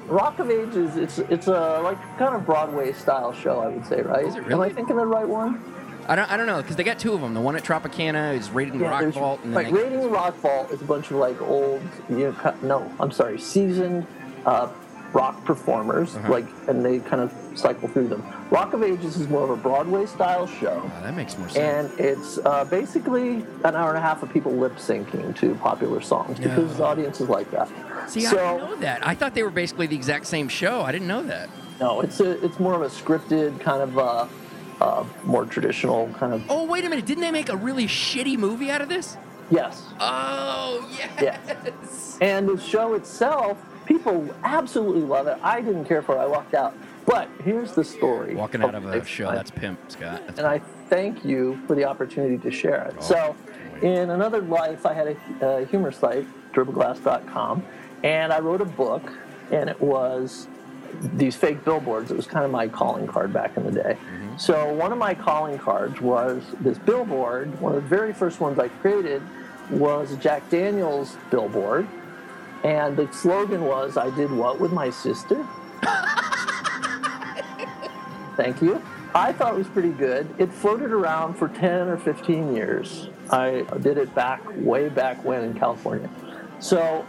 Rock of Ages, it's it's a like kind of Broadway style show, I would say, right? Is it really? Am? I thinking the right one? I don't, I don't know, because they got two of them. The one at Tropicana is Raiding the Rock Vault. And like they- Raiding Rock Vault is a bunch of like old, you know, no, I'm sorry, seasoned uh, rock performers, Uh-huh. like, and they kind of cycle through them. Rock of Ages is more of a Broadway style show. Oh, that makes more sense. And it's uh, basically an hour and a half of people lip syncing to popular songs because audiences like that. See, so, I didn't know that. I thought they were basically the exact same show. I didn't know that. No, it's a, it's more of a scripted kind of uh, uh, more traditional kind of Oh, wait a minute. Didn't they make a really shitty movie out of this? yes. Oh, yes. yes. And the show itself, people absolutely love it. I didn't care for it. I walked out. But here's the story. Walking out of a show, that's pimp, Scott. That's And I thank you for the opportunity to share it. So, in another life, I had a, a humor site, dribbleglass.com, and I wrote a book, and it was these fake billboards. It was kind of my calling card back in the day. Mm-hmm. So, one of my calling cards was this billboard. One of the very first ones I created was a Jack Daniels billboard. And the slogan was, I did what with my sister? Thank you. I thought it was pretty good. It floated around for 10 or 15 years. I did it back, way back when in California. So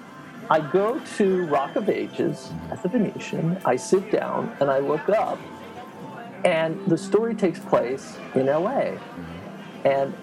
I go to Rock of Ages at the Venetian. I sit down and I look up, and the story takes place in LA. And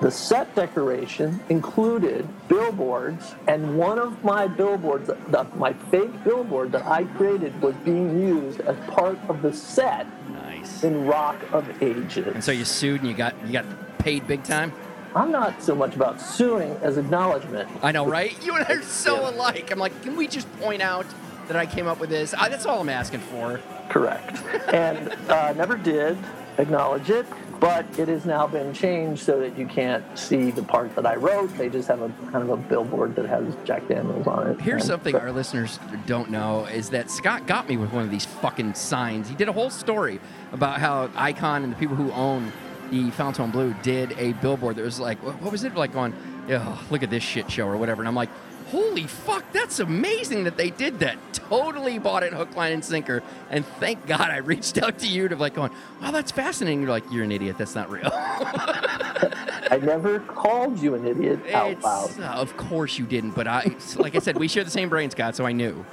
The set decoration included billboards, and one of my billboards, the, my fake billboard that I created, was being used as part of the set Nice. in Rock of Ages. And so you sued and you got you got paid big time. I'm not so much about suing as acknowledgement. I know, right? You and I are so alike. I'm like, can we just point out that I came up with this? I, that's all I'm asking for. Correct. and uh, never did acknowledge it, but it has now been changed so that you can't see the part that I wrote. They just have a kind of a billboard that has Jack Daniels on it. Here's And- something our listeners don't know is that Scott got me with one of these fucking signs. He did a whole story about how Icahn and the people who own the Fontainebleau did a billboard that was like, what was it like on, oh, look at this shit show or whatever. And I'm like, holy fuck, that's amazing that they did that. Totally bought it hook, line, and sinker. And thank God I reached out to you to like going, wow, that's fascinating. You're like, you're an idiot. That's not real. I never called you an idiot out It's- loud. uh, of course you didn't, but I, like I said, we share the same brain, Scott, so I knew.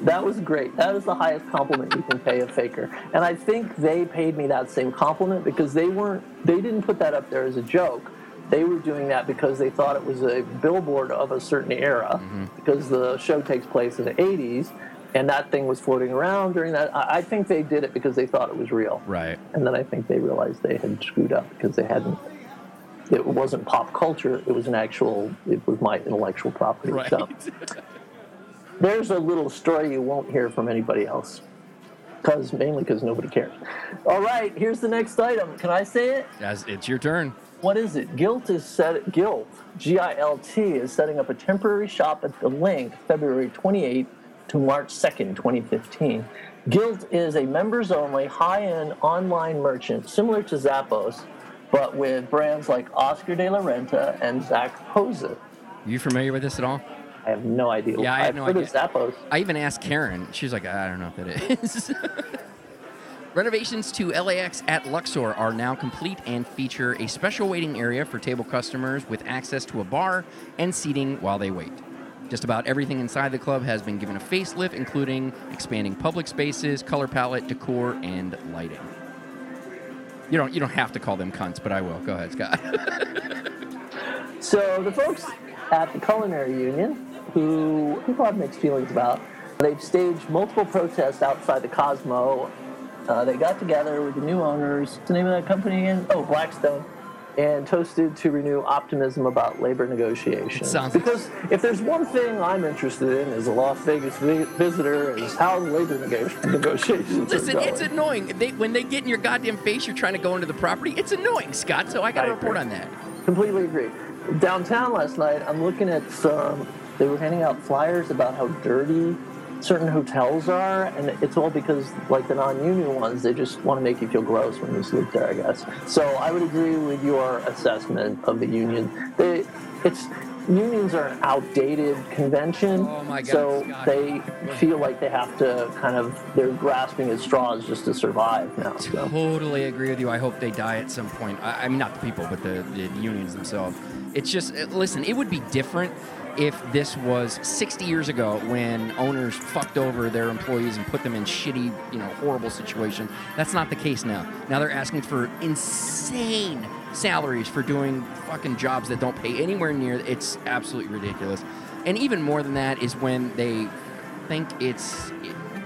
That was great. That is the highest compliment you can pay a faker. And I think they paid me that same compliment because they weren't they didn't put that up there as a joke. They were doing that because they thought it was a billboard of a certain era mm-hmm. because the show takes place in the 80s and that thing was floating around during that. I I think they did it because they thought it was real. Right. And then I think they realized they had screwed up because they hadn't it wasn't pop culture, it was an actual it was my intellectual property. Right. So there's a little story you won't hear from anybody else. Cause mainly because nobody cares. All right, here's the next item. Can I say it? As it's your turn. What is it? Gilt is set. Gilt, G-I-L-T, is setting up a temporary shop at the LINQ, February 28 to March 2nd, 2015. Gilt is a members-only, high-end online merchant similar to Zappos, but with brands like Oscar de la Renta and Zac Posen. You familiar with this at all? I have no idea. Yeah, I have I've no heard idea. of Zappos. I even asked Karen. She's like, I don't know what that is. Renovations to LAX at Luxor are now complete and feature a special waiting area for table customers with access to a bar and seating while they wait. Just about everything inside the club has been given a facelift, including expanding public spaces, color palette, decor, and lighting. You don't you don't have to call them cunts, but I will. Go ahead, Scott. So the folks at the Culinary Union, who people have mixed feelings about, they've staged multiple protests outside the Cosmo. Uh, they got together with the new owners. What's the name of that company again? Oh, Blackstone. And toasted to renew optimism about labor negotiations. Sounds- because if there's one thing I'm interested in as a Las Vegas vi- visitor is how labor nego- negotiations Listen, it's annoying. They, when they get in your goddamn face, you're trying to go into the property. It's annoying, Scott. So I got to report agree. on that. Completely agree. Downtown last night, I'm looking at some. They were handing out flyers about how dirty certain hotels are, and it's all because, like the non-union ones, they just want to make you feel gross when you sleep there. I guess. So I would agree with your assessment of the union. They, it's unions are an outdated convention, Oh my God, so Scott. they feel like they have to kind of they're grasping at straws just to survive now. So. Totally agree with you. I hope they die at some point. I, I mean, not the people, but the, the unions themselves. It's just, uh, listen, it would be different if this was 60 years ago when owners fucked over their employees and put them in shitty, you know, horrible situations. That's not the case now. Now they're asking for insane salaries for doing fucking jobs that don't pay anywhere near. It's absolutely ridiculous. And even more than that is when they think it's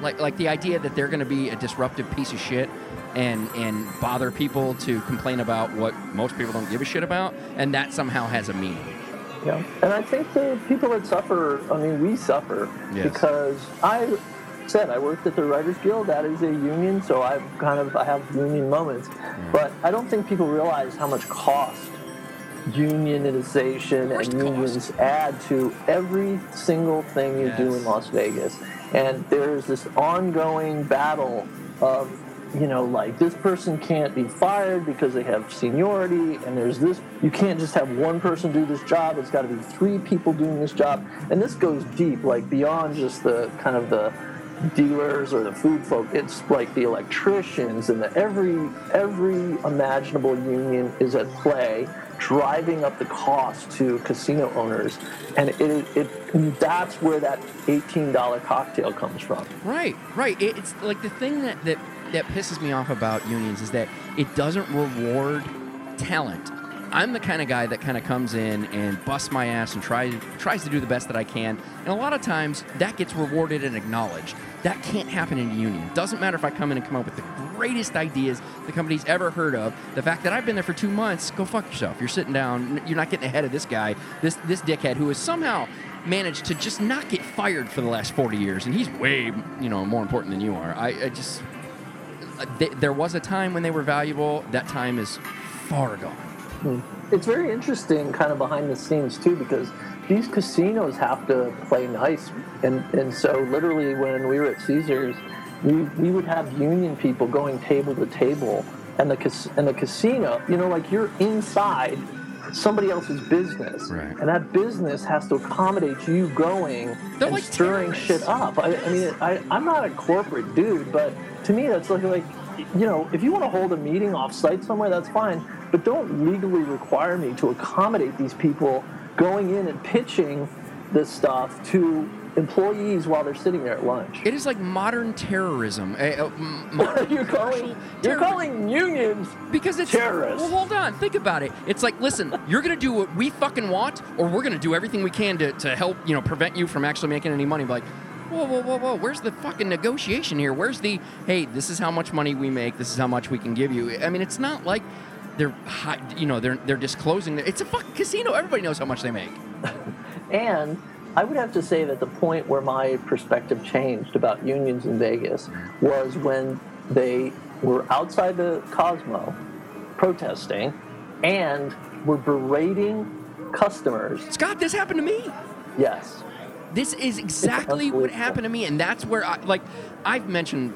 like like the idea that they're going to be a disruptive piece of shit and and bother people to complain about what most people don't give a shit about, and that somehow has a meaning. Yeah, and I think the people that suffer, I mean, we suffer Yes. because I said I worked at the Writers Guild. That is a union, so I've kind of I have union moments, but I don't think people realize how much cost unionization and unions add to every single thing you do in Las Vegas. And there's this ongoing battle of you know, like this person can't be fired because they have seniority, and there's this. You can't just have one person do this job. It's got to be three people doing this job, and this goes deep, like beyond just the kind of the dealers or the food folk. It's like the electricians and the every every imaginable union is at play, driving up the cost to casino owners, and it, it that's where that eighteen dollar cocktail comes from. Right, right. It's like the thing that, that that pisses me off about unions is that it doesn't reward talent I'm the kind of guy that kind of comes in and busts my ass and tries tries to do the best that I can. And a lot of times that gets rewarded and acknowledged. That can't happen in a union. Doesn't matter if I come in and come up with the greatest ideas the company's ever heard of. The fact that I've been there for two months, go fuck yourself. You're sitting down. You're not getting ahead of this guy, this this dickhead who has somehow managed to just not get fired for the last 40 years, and he's way you know more important than you are. I, I just uh, th- there was a time when they were valuable. That time is far gone. It's very interesting, kind of behind the scenes too, because these casinos have to play nice, and and so literally when we were at Caesars, we we would have union people going table to table, and the and the casino, you know, like you're inside somebody else's business, Right. and that business has to accommodate you going They're and like stirring terrorists. shit up. I, I mean, I, I'm not a corporate dude, but to me, that's like, like, you know, if you want to hold a meeting off site somewhere, that's fine. But don't legally require me to accommodate these people going in and pitching this stuff to employees while they're sitting there at lunch. It is like modern terrorism. Uh, modern you're calling commercial you're calling unions because it's terrorists. Well, hold on, think about it. It's like, listen, you're gonna do what we fucking want, or we're gonna do everything we can to, to help, you know, prevent you from actually making any money. Like, whoa, whoa, whoa, whoa, where's the fucking negotiation here? Where's the, hey, this is how much money we make, this is how much we can give you. I mean, it's not like they're, hi- you know, they're they're disclosing that it's a fucking casino. Everybody knows how much they make. And I would have to say that the point where my perspective changed about unions in Vegas was when they were outside the Cosmo protesting and were berating customers. Scott, this happened to me. Yes. This is exactly what happened to me, and that's where I like. I've mentioned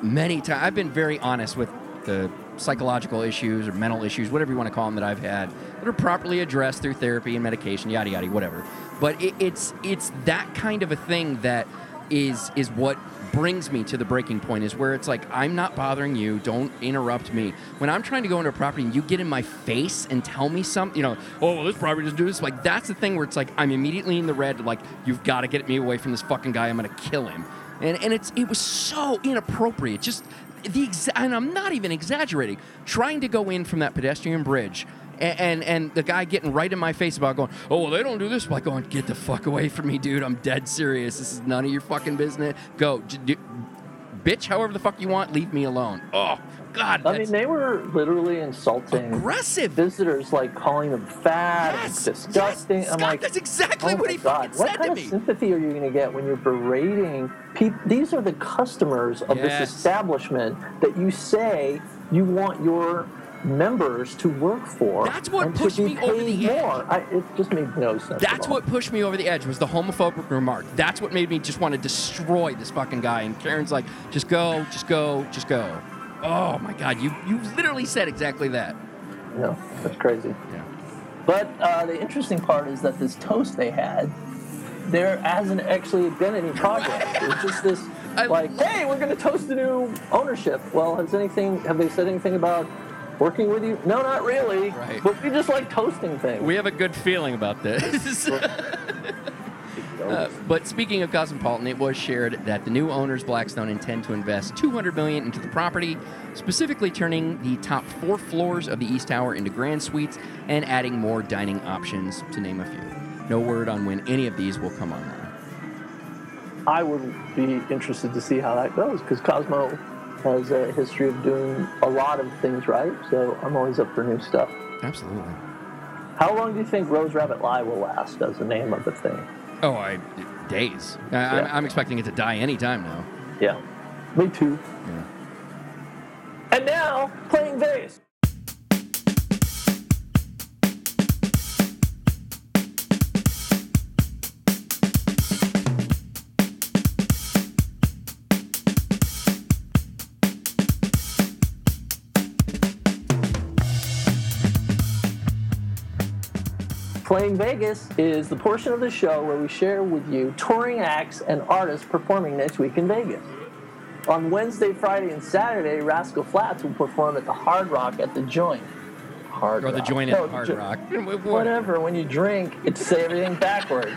many times. I've been very honest with the psychological issues or mental issues, whatever you want to call them, that I've had that are properly addressed through therapy and medication, yada yada, whatever. But it, it's it's that kind of a thing that is is what brings me to the breaking point is where it's like I'm not bothering you don't interrupt me when I'm trying to go into a property and you get in my face and tell me something you know oh this property doesn't do this like that's the thing where it's like I'm immediately in the red like you've got to get me away from this fucking guy I'm gonna kill him and and it's it was so inappropriate just the and I'm not even exaggerating trying to go in from that pedestrian bridge and, and and the guy getting right in my face about going, oh well, they don't do this. Like going, get the fuck away from me, dude. I'm dead serious. This is none of your fucking business. Go, bitch. However the fuck you want, leave me alone. Oh God, I mean, they were literally insulting aggressive. visitors, like calling them fat Yes, and disgusting. yes, I'm like, that's exactly oh what he God, what kind of me. sympathy are you going to get when you're berating people? These are the customers of Yes. this establishment that you say you want your members to work for. That's what pushed me over the edge. I, it just made no sense. at That's what pushed me over the edge was the homophobic remark. That's what made me just want to destroy this fucking guy. And Karen's like, just go, just go, just go. Oh my God, you you literally said exactly that. No, that's crazy. Yeah. But uh, the interesting part is that this toast they had, there hasn't actually been any progress. It's just this, I like, hey, we're going to toast the new ownership. Well, has anything? Have they said anything about working with you? No, not really. Right. But we just like toasting things. We have a good feeling about this. Uh, but speaking of Cosmopolitan, it was shared that the new owners, Blackstone, intend to invest 200 million into the property, specifically turning the top four floors of the East Tower into grand suites and adding more dining options, to name a few. No word on when any of these will come online. I would be interested to see how that goes because Cosmo has a history of doing a lot of things right. So I'm always up for new stuff. Absolutely. How long do you think Rose Rabbit Lie will last as the name of the thing? Oh, I days. I, Yeah. I'm, I'm expecting it to die anytime now. Yeah, me too. Yeah. And now, playing Vegas. Playing Vegas is the portion of the show where we share with you touring acts and artists performing next week in Vegas. On Wednesday, Friday, and Saturday, Rascal Flatts will perform at the Hard Rock at the Joint. Hard Rock. Or the Rock. joint No, at Hard Jo- Rock. Whatever. When you drink, it's say everything backwards.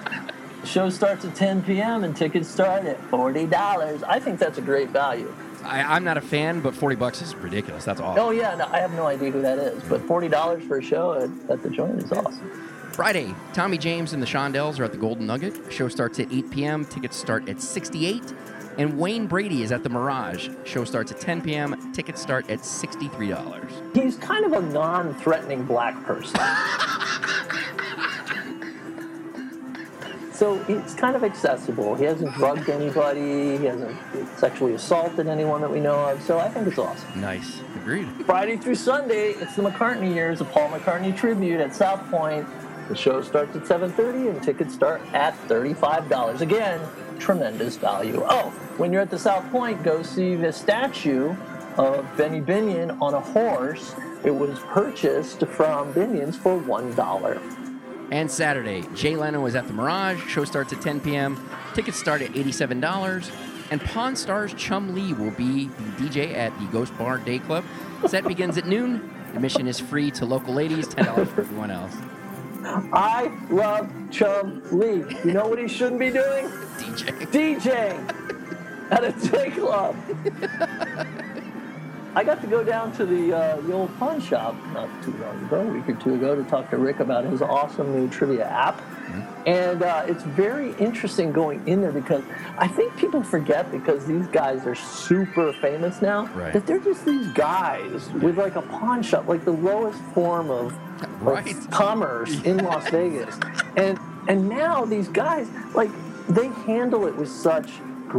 The show starts at 10 p.m. and tickets start at $40. I think that's a great value. I, I'm not a fan, but 40 bucks is ridiculous. That's awesome. Oh yeah, no, I have no idea who that is, but forty dollars for a show at, at the joint is awesome. Friday, Tommy James and the Shondells are at the Golden Nugget. Show starts at 8 p.m. Tickets start at 68. And Wayne Brady is at the Mirage. Show starts at 10 p.m. Tickets start at $63. He's kind of a non-threatening black person. so it's kind of accessible. He hasn't drugged anybody. He hasn't sexually assaulted anyone that we know of. So I think it's awesome. Nice. Agreed. Friday through Sunday, it's the McCartney years, a Paul McCartney tribute at South Point. The show starts at 7:30 and tickets start at $35. Again, tremendous value. Oh, when you're at the South Point, go see the statue of Benny Binion on a horse. It was purchased from Binion's for $1. And Saturday, Jay Leno is at the Mirage. Show starts at 10 p.m. Tickets start at $87. And Pawn Stars Chumlee will be the DJ at the Ghost Bar Day Club. Set begins at noon. Admission is free to local ladies, $10 for everyone else. I love Chum Lee. You know what he shouldn't be doing? DJ. DJing at a day club. I got to go down to the, uh, the old pawn shop not too long ago, a week or two ago, to talk to Rick about his awesome new trivia app. And uh, it's very interesting going in there because I think people forget because these guys are super famous now Right. that they're just these guys with like a pawn shop, like the lowest form of of Right. commerce in Las Vegas. And and now these guys like they handle it with such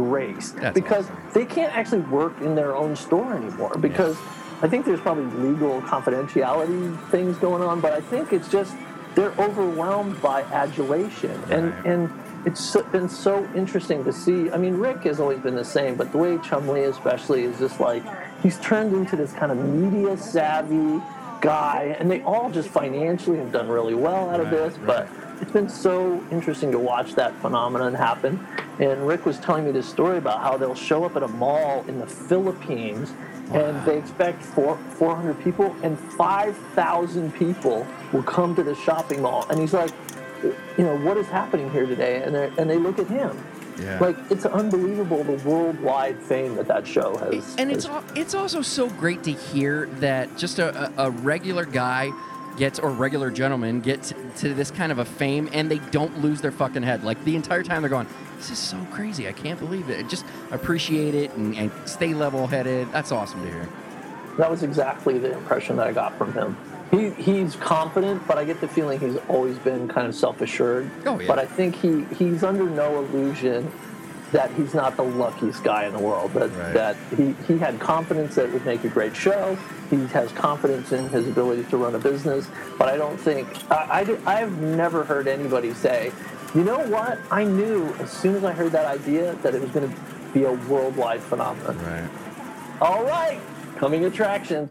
grace That's because awesome. they can't actually work in their own store anymore because I think there's probably legal confidentiality things going on, but I think it's just they're overwhelmed by adulation and Right. and it's so, been so interesting to see. I mean, Rick has always been the same, but the way Chumlee especially is just like he's turned into this kind of media savvy guy, and they all just financially have done really well out of Right, this. But it's been so interesting to watch that phenomenon happen. And Rick was telling me this story about how they'll show up at a mall in the Philippines and they expect four, 400 people, and 5,000 people will come to the shopping mall. And he's like, you know, what is happening here today? And, they and they look at him. Yeah. Like, it's unbelievable the worldwide fame that that show has. And it's has al- it's also so great to hear that just a, a, a regular guy gets or regular gentleman gets to this kind of a fame and they don't lose their fucking head. Like the entire time they're going, this is so crazy. I can't believe it. Just appreciate it and, and stay level headed. That's awesome to hear. That was exactly the impression that I got from him. He, he's confident, but I get the feeling he's always been kind of self-assured. Oh, yeah. But I think he, he's under no illusion that he's not the luckiest guy in the world. That Right. that he, he had confidence that it would make a great show. He has confidence in his ability to run a business. But I don't think I, I I've never heard anybody say, you know what? I knew as soon as I heard that idea that it was going to be a worldwide phenomenon. Right. All right, coming attractions.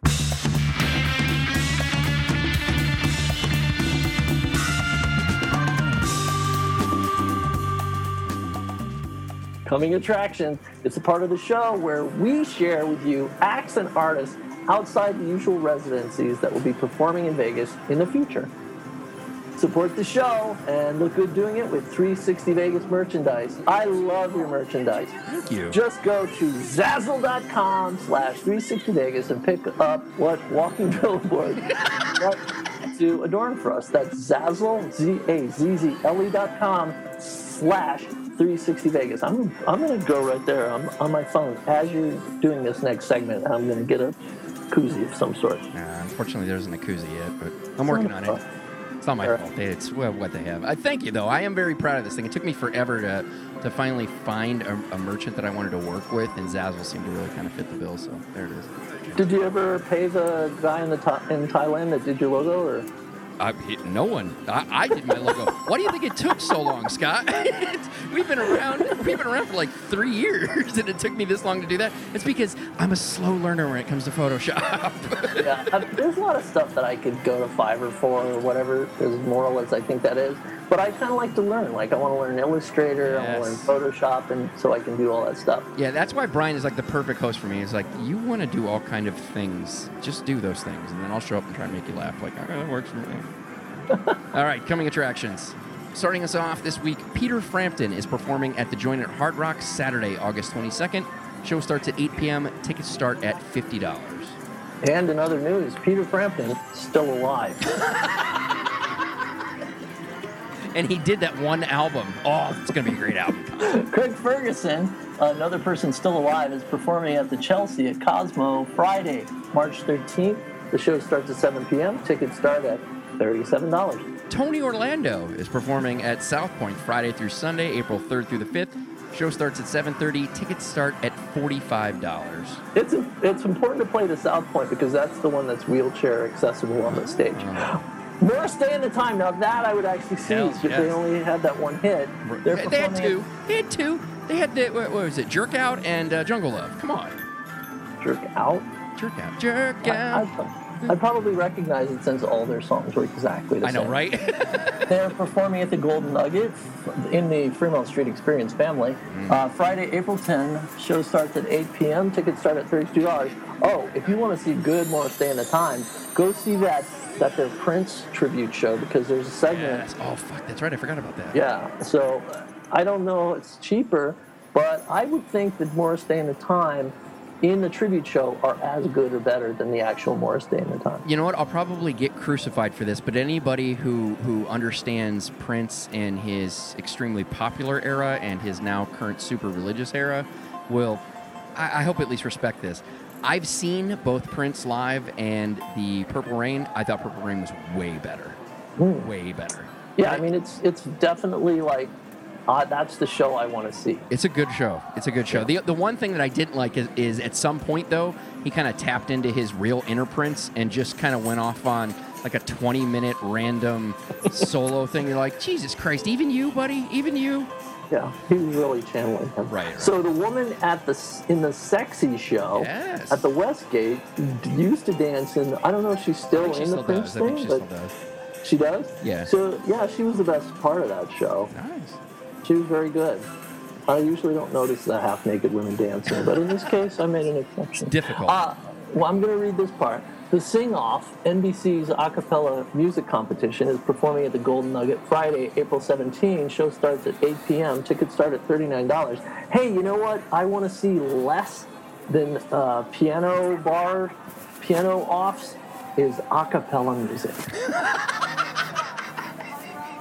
Coming attractions. It's a part of the show where we share with you acts and artists outside the usual residencies that will be performing in Vegas in the future. Support the show and look good doing it with 360 Vegas merchandise. I love your merchandise. Thank you. Just go to zazzle.com slash 360vegas and pick up what walking billboard to adorn for us. That's zazzle, Z-A-Z-Z-L-E dot com slash 360vegas. I'm, I'm going to go right there on, on my phone as you're doing this next segment. I'm going to get a koozie of some sort. Uh, unfortunately, there isn't a koozie yet, but I'm working on it. It's not my Alright. fault. It's well, what they have. I thank you though. I am very proud of this thing. It took me forever to to finally find a, a merchant that I wanted to work with, and Zazzle seemed to really kind of fit the bill. So there it is. Did you ever pay the guy in the in Thailand that did your logo, or I, no one. I, I did my logo. Why do you think it took so long, Scott? We've been around. We've been around for like three years, and it took me this long to do that. It's because I'm a slow learner when it comes to Photoshop. yeah, I, there's a lot of stuff that I could go to Fiverr for or whatever, as moral as I think that is. But I kind of like to learn. Like I want to learn Illustrator, I want to learn Photoshop, and so I can do all that stuff. yeah, that's why Brian is like the perfect host for me. It's like you want to do all kind of things, just do those things, and then I'll show up and try and make you laugh. Like okay, that works for me. all right, coming attractions. Starting us off this week, Peter Frampton is performing at the Joint at Hard Rock Saturday, August 22nd. Show starts at 8 p.m. Tickets start at $50. And in other news, Peter Frampton still alive. And he did that one album. Oh, it's going to be a great album. Craig Ferguson, another person still alive, is performing at the Chelsea at Cosmo Friday, March 13th. The show starts at 7 p.m. Tickets start at $37. Tony Orlando is performing at South Point Friday through Sunday, April 3rd through the 5th. Show starts at 7:30. Tickets start at $45. It's it's important to play the South Point because that's the one that's wheelchair accessible on the stage. Oh. Morris Day and the Time. Now that I would actually see Hell, if they only had that one hit. They're They had two. They had two. They had the what, what was it? Jerk Out and uh, Jungle Love. Come on. Jerk Out. Jerk Out. Jerk I, Out. I, I'd probably recognize it since all their songs were exactly the I same. I know, right? They're performing at the Golden Nugget in the Fremont Street Experience family. Mm. Uh, Friday, April 10. Show starts at 8 p.m. Tickets start at $32. Oh, if you want to see good Morris Day and the Time, go see that that their Prince tribute show because there's a segment. yes. Oh fuck, that's right. I forgot about that. Yeah. So I don't know. It's cheaper, but I would think that Morris Day and the Time in the tribute show are as good or better than the actual Morris Day and the Time. You know what? I'll probably get crucified for this, but anybody who who understands Prince in his extremely popular era and his now current super religious era will, I, I hope, at least respect this. I've seen both Prince live and the Purple Reign. I thought Purple Reign was way better, hmm. way better. Yeah, I mean it's it's definitely like uh, that's the show I want to see. It's a good show. It's a good show. The, the one thing that I didn't like is, is at some point though he kind of tapped into his real inner Prince and just kind of went off on like a 20 minute random solo thing. You're like, Jesus Christ, even you, buddy, even you. Yeah, he was really channeling him. Right, right. So the woman at the in the sexy show Yes. at the Westgate used to dance in. I don't know if she's still she in the still Prince does. Thing, she but does. she does. Yeah. So yeah, she was the best part of that show. Nice. She was very good. I usually don't notice the half naked women dancing, but in this case, I made an exception. Difficult. Uh, well, I'm going to read this part. The Sing Off, NBC's a cappella music competition, is performing at the Golden Nugget Friday, April 17. Show starts at 8 p.m. Tickets start at $39. Hey, you know what? I want to see less than uh, piano bar, piano offs, is a cappella music.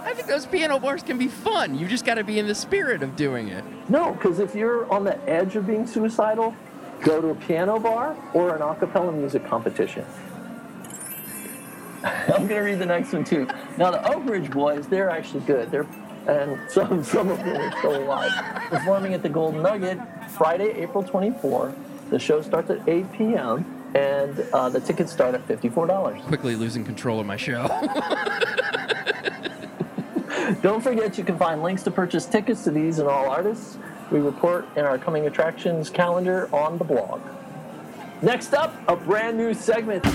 I think those piano bars can be fun. You just got to be in the spirit of doing it. No, because if you're on the edge of being suicidal, go to a piano bar or an a cappella music competition. I'm going to read the next one too. Now, the Oak Ridge Boys, they're actually good. They're and some some of them are still alive. Performing at the Golden Nugget Friday, April 24. The show starts at 8 p.m. and uh, the tickets start at $54. Quickly losing control of my show. Don't forget you can find links to purchase tickets to these and all artists. We report in our coming attractions calendar on the blog. Next up, a brand new segment.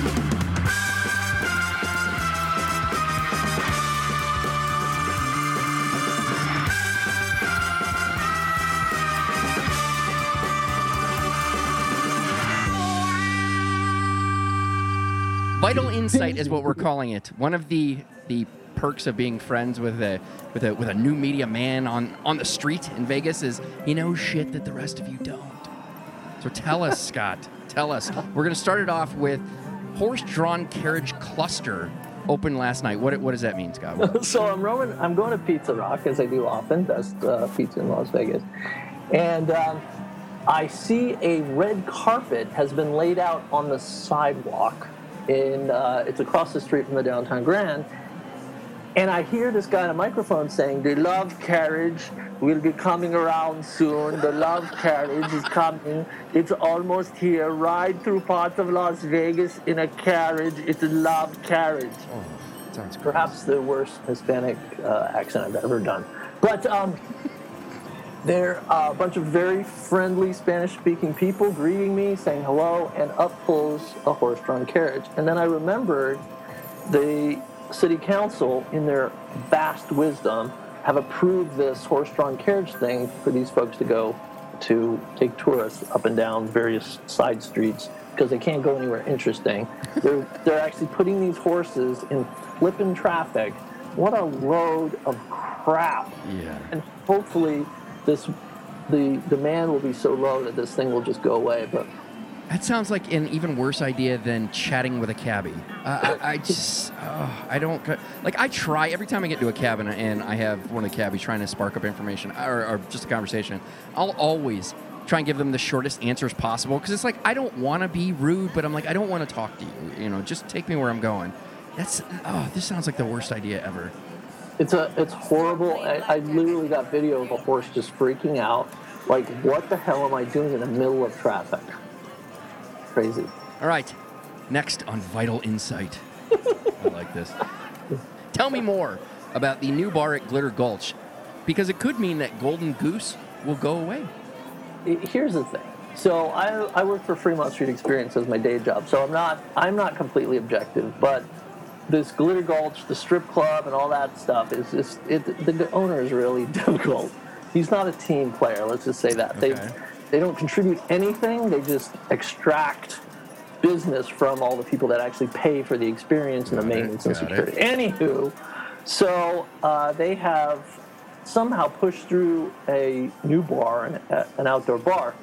Vital insight is what we're calling it. One of the the perks of being friends with a with a with a new media man on on the street in Vegas is he knows shit that the rest of you don't. So tell us, Scott. Tell us. We're gonna start it off with horse-drawn carriage cluster opened last night. What what does that mean, Scott? so I'm roaming. I'm going to Pizza Rock as I do often. Best uh, pizza in Las Vegas, and um, I see a red carpet has been laid out on the sidewalk. In uh, it's across the street from the downtown Grand, and I hear this guy on a microphone saying, "The love carriage will be coming around soon. The love carriage is coming. It's almost here. Ride through parts of Las Vegas in a carriage. It's a love carriage." Sounds great. perhaps the worst Hispanic uh, accent I've ever done. But um, they're a bunch of very friendly Spanish-speaking people greeting me, saying hello, and up pulls a horse-drawn carriage. And then I remembered the city council, in their vast wisdom, have approved this horse-drawn carriage thing for these folks to go to take tourists up and down various side streets because they can't go anywhere interesting. They're, they're actually putting these horses in flipping traffic. What a load of crap. Yeah. And hopefully, this the demand will be so low that this thing will just go away. But That sounds like an even worse idea than chatting with a cabbie. Uh, I, I just, oh, I don't like. I try every time I get to a cabin and I have one of the cabbies trying to spark up information or, or just a conversation. I'll always try and give them the shortest answers possible because it's like I don't want to be rude, but I'm like I don't want to talk to you. You know, just take me where I'm going. That's oh, this sounds like the worst idea ever. It's a it's horrible. I, I literally got video of a horse just freaking out. Like, what the hell am I doing in the middle of traffic? Crazy. All right, next on Vital Insight. I like this. Tell me more about the new bar at Glitter Gulch, because it could mean that Golden Goose will go away. Here's the thing. So I, I work for Fremont Street Experience as my day job. So I'm not I'm not completely objective, but this Glitter Gulch, the strip club, and all that stuff is just it. The owner is really difficult. He's not a team player. Let's just say that Okay. they they don't contribute anything. They just extract business from all the people that actually pay for the experience and the maintenance and got it. security. Anywho, so uh, they have somehow pushed through a new bar, an, an outdoor bar.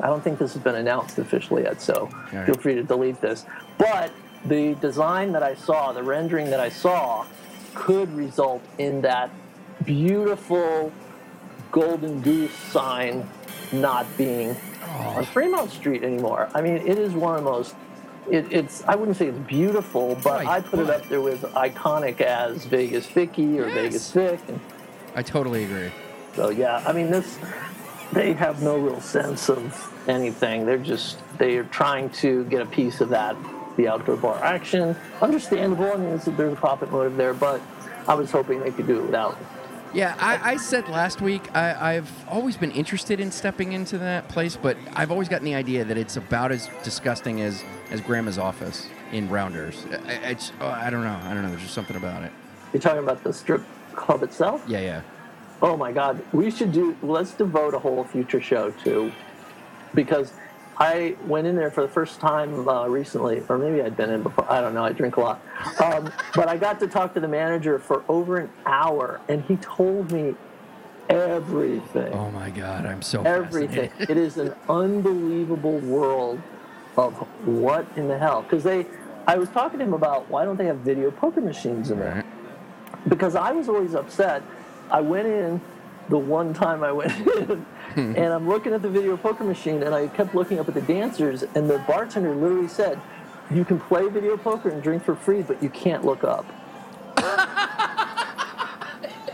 I don't think this has been announced officially yet, so right. feel free to delete this. But the design that I saw, the rendering that I saw, could result in that beautiful golden goose sign not being on Fremont Street anymore. I mean, it is one of the most. It, it's I wouldn't say it's beautiful, but Right, I put it up there with iconic as Vegas Vicky or Yes. Vegas Vic, and I totally agree. so yeah, I mean this. They have no real sense of anything. They're just they are trying to get a piece of that, the outdoor bar action. Understandable. I mean, there's a profit motive there, but I was hoping they could do it without. Yeah, I, I said last week I, I've always been interested in stepping into that place, but I've always gotten the idea that it's about as disgusting as as Grandma's office in Rounders. I, I- it's, oh, I don't know. I don't know. There's just something about it. You're talking about the strip club itself. Yeah, yeah. Oh my God, we should do. Let's devote a whole future show to, because I went in there for the first time uh, recently, or maybe I'd been in before. I don't know. I drink a lot, um, but I got to talk to the manager for over an hour, and he told me everything. Oh my God, I'm so everything. it is an unbelievable world of what in the hell? Because they, I was talking to him about why don't they have video poker machines in there? Right. because I was always upset. I went in the one time I went in, and I'm looking at the video poker machine, and I kept looking up at the dancers, and the bartender literally said, "You can play video poker and drink for free, but you can't look up."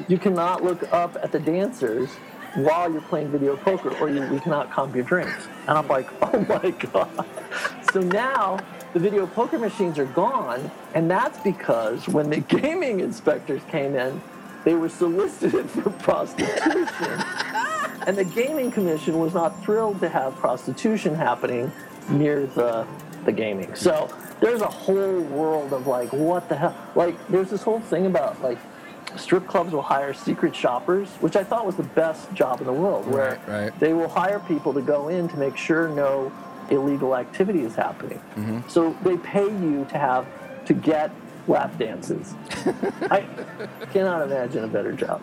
you cannot look up at the dancers while you're playing video poker, or you, cannot comp your drinks. And I'm like, oh my god. So now the video poker machines are gone, and that's because when the gaming inspectors came in, they were solicited for prostitution. And the gaming commission was not thrilled to have prostitution happening near the the gaming. So there's a whole world of like what the hell like there's this whole thing about like strip clubs will hire secret shoppers, which I thought was the best job in the world, where Right, right. they will hire people to go in to make sure no illegal activity is happening. Mm-hmm. So they pay you to have to get lap dances. I cannot imagine a better job.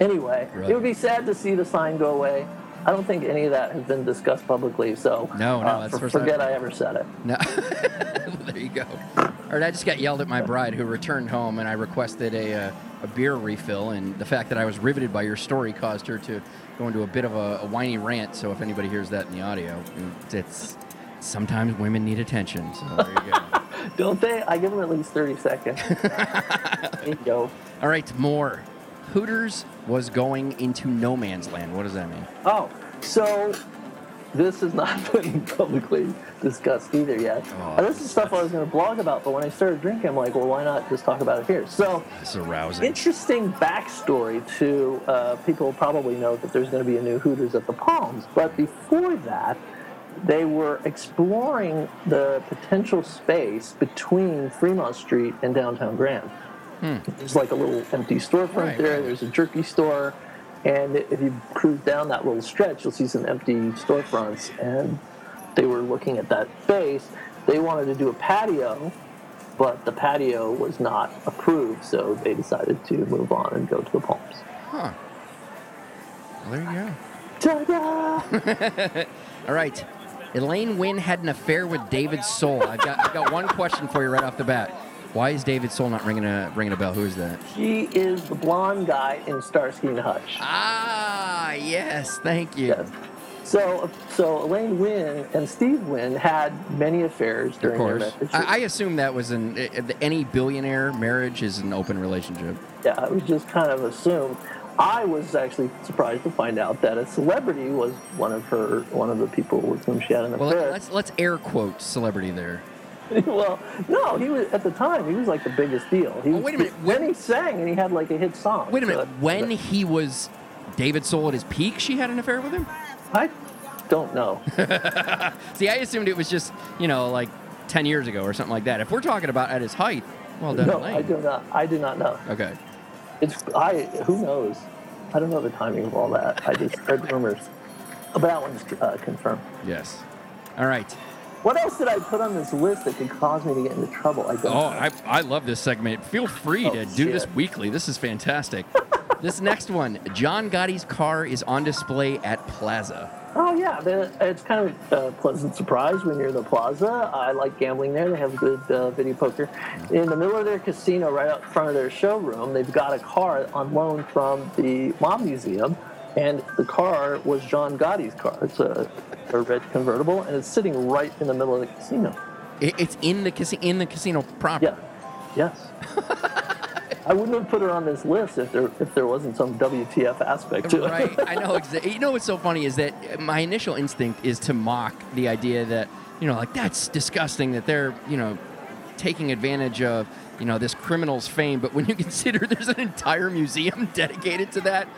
Anyway, Right. it would be sad to see the sign go away. I don't think any of that has been discussed publicly, so No, no, uh, that's for- forget. I ever said it. No. there you go. All right, I just got yelled at my bride who returned home, and I requested a, uh, a beer refill. And the fact that I was riveted by your story caused her to go into a bit of a, a whiny rant. So if anybody hears that in the audio, it's sometimes women need attention. So there you go. Don't they? I give them at least 30 seconds. there you go. All right, more. Hooters was going into no man's land. What does that mean? Oh, so this has not been publicly discussed either yet. Oh, And this is stuff I was going to blog about, but when I started drinking, I'm like, well, why not just talk about it here? So, is arousing. interesting backstory to uh, people probably know that there's going to be a new Hooters at the Palms, but before that, they were exploring the potential space between Fremont Street and downtown Grand. There's like a little empty storefront Hmm. Right, there. There's a jerky store, and if you cruise down that little stretch, you'll see some empty storefronts. And they were looking at that space. They wanted to do a patio, but the patio was not approved, so they decided to move on and go to the Palms. Huh. Well, there you go. Ta-da! All right. Elaine Wynn had an affair with David Soul. I've got, I've got one question for you right off the bat. Why is David Soul not ringing a ringing a bell? Who is that? He is the blonde guy in Starsky and Hutch. Ah, yes. Thank you. Yes. So, so Elaine Wynn and Steve Wynn had many affairs Of during their course. marriage. I, I assume that was an uh, any billionaire marriage is an open relationship. yeah, it was just kind of assumed. I was actually surprised to find out that a celebrity was one of her, one of the people with whom she had an Well, affair. let's let's air quote celebrity there. well, no, he was at the time. He was like the biggest deal. He Oh, wait a minute, when- he sang and he had like a hit song. Wait a minute. So- When he was David Soul at his peak, she had an affair with him. I don't know. See, I assumed it was just you know like ten years ago or something like that. If we're talking about at his height, well done, no, I do not. I do not know. Okay. It's I. Who knows? I don't know the timing of all that. I just heard rumors. But that one's uh, confirmed. Yes. All right. What else did I put on this list that could cause me to get into trouble? I don't. Oh. I, I love this segment. Feel free Oh, to do this weekly. This is fantastic. this next one, John Gotti's car is on display at Plaza. Oh yeah, it's kind of a pleasant surprise when you're in the plaza. I like gambling there. They have good uh, video poker. In the middle of their casino, right out front of their showroom, they've got a car on loan from the Mob Museum, and the car was John Gotti's car. It's a, a red convertible, and it's sitting right in the middle of the casino. It, it's in the casino in the casino proper. Yeah, yes. I wouldn't have put her on this list if there if there wasn't some WTF aspect to it. Right. I know. Exa- you know what's so funny is that my initial instinct is to mock the idea that you know, like that's disgusting that they're you know taking advantage of you know this criminal's fame. But when you consider there's an entire museum dedicated to that,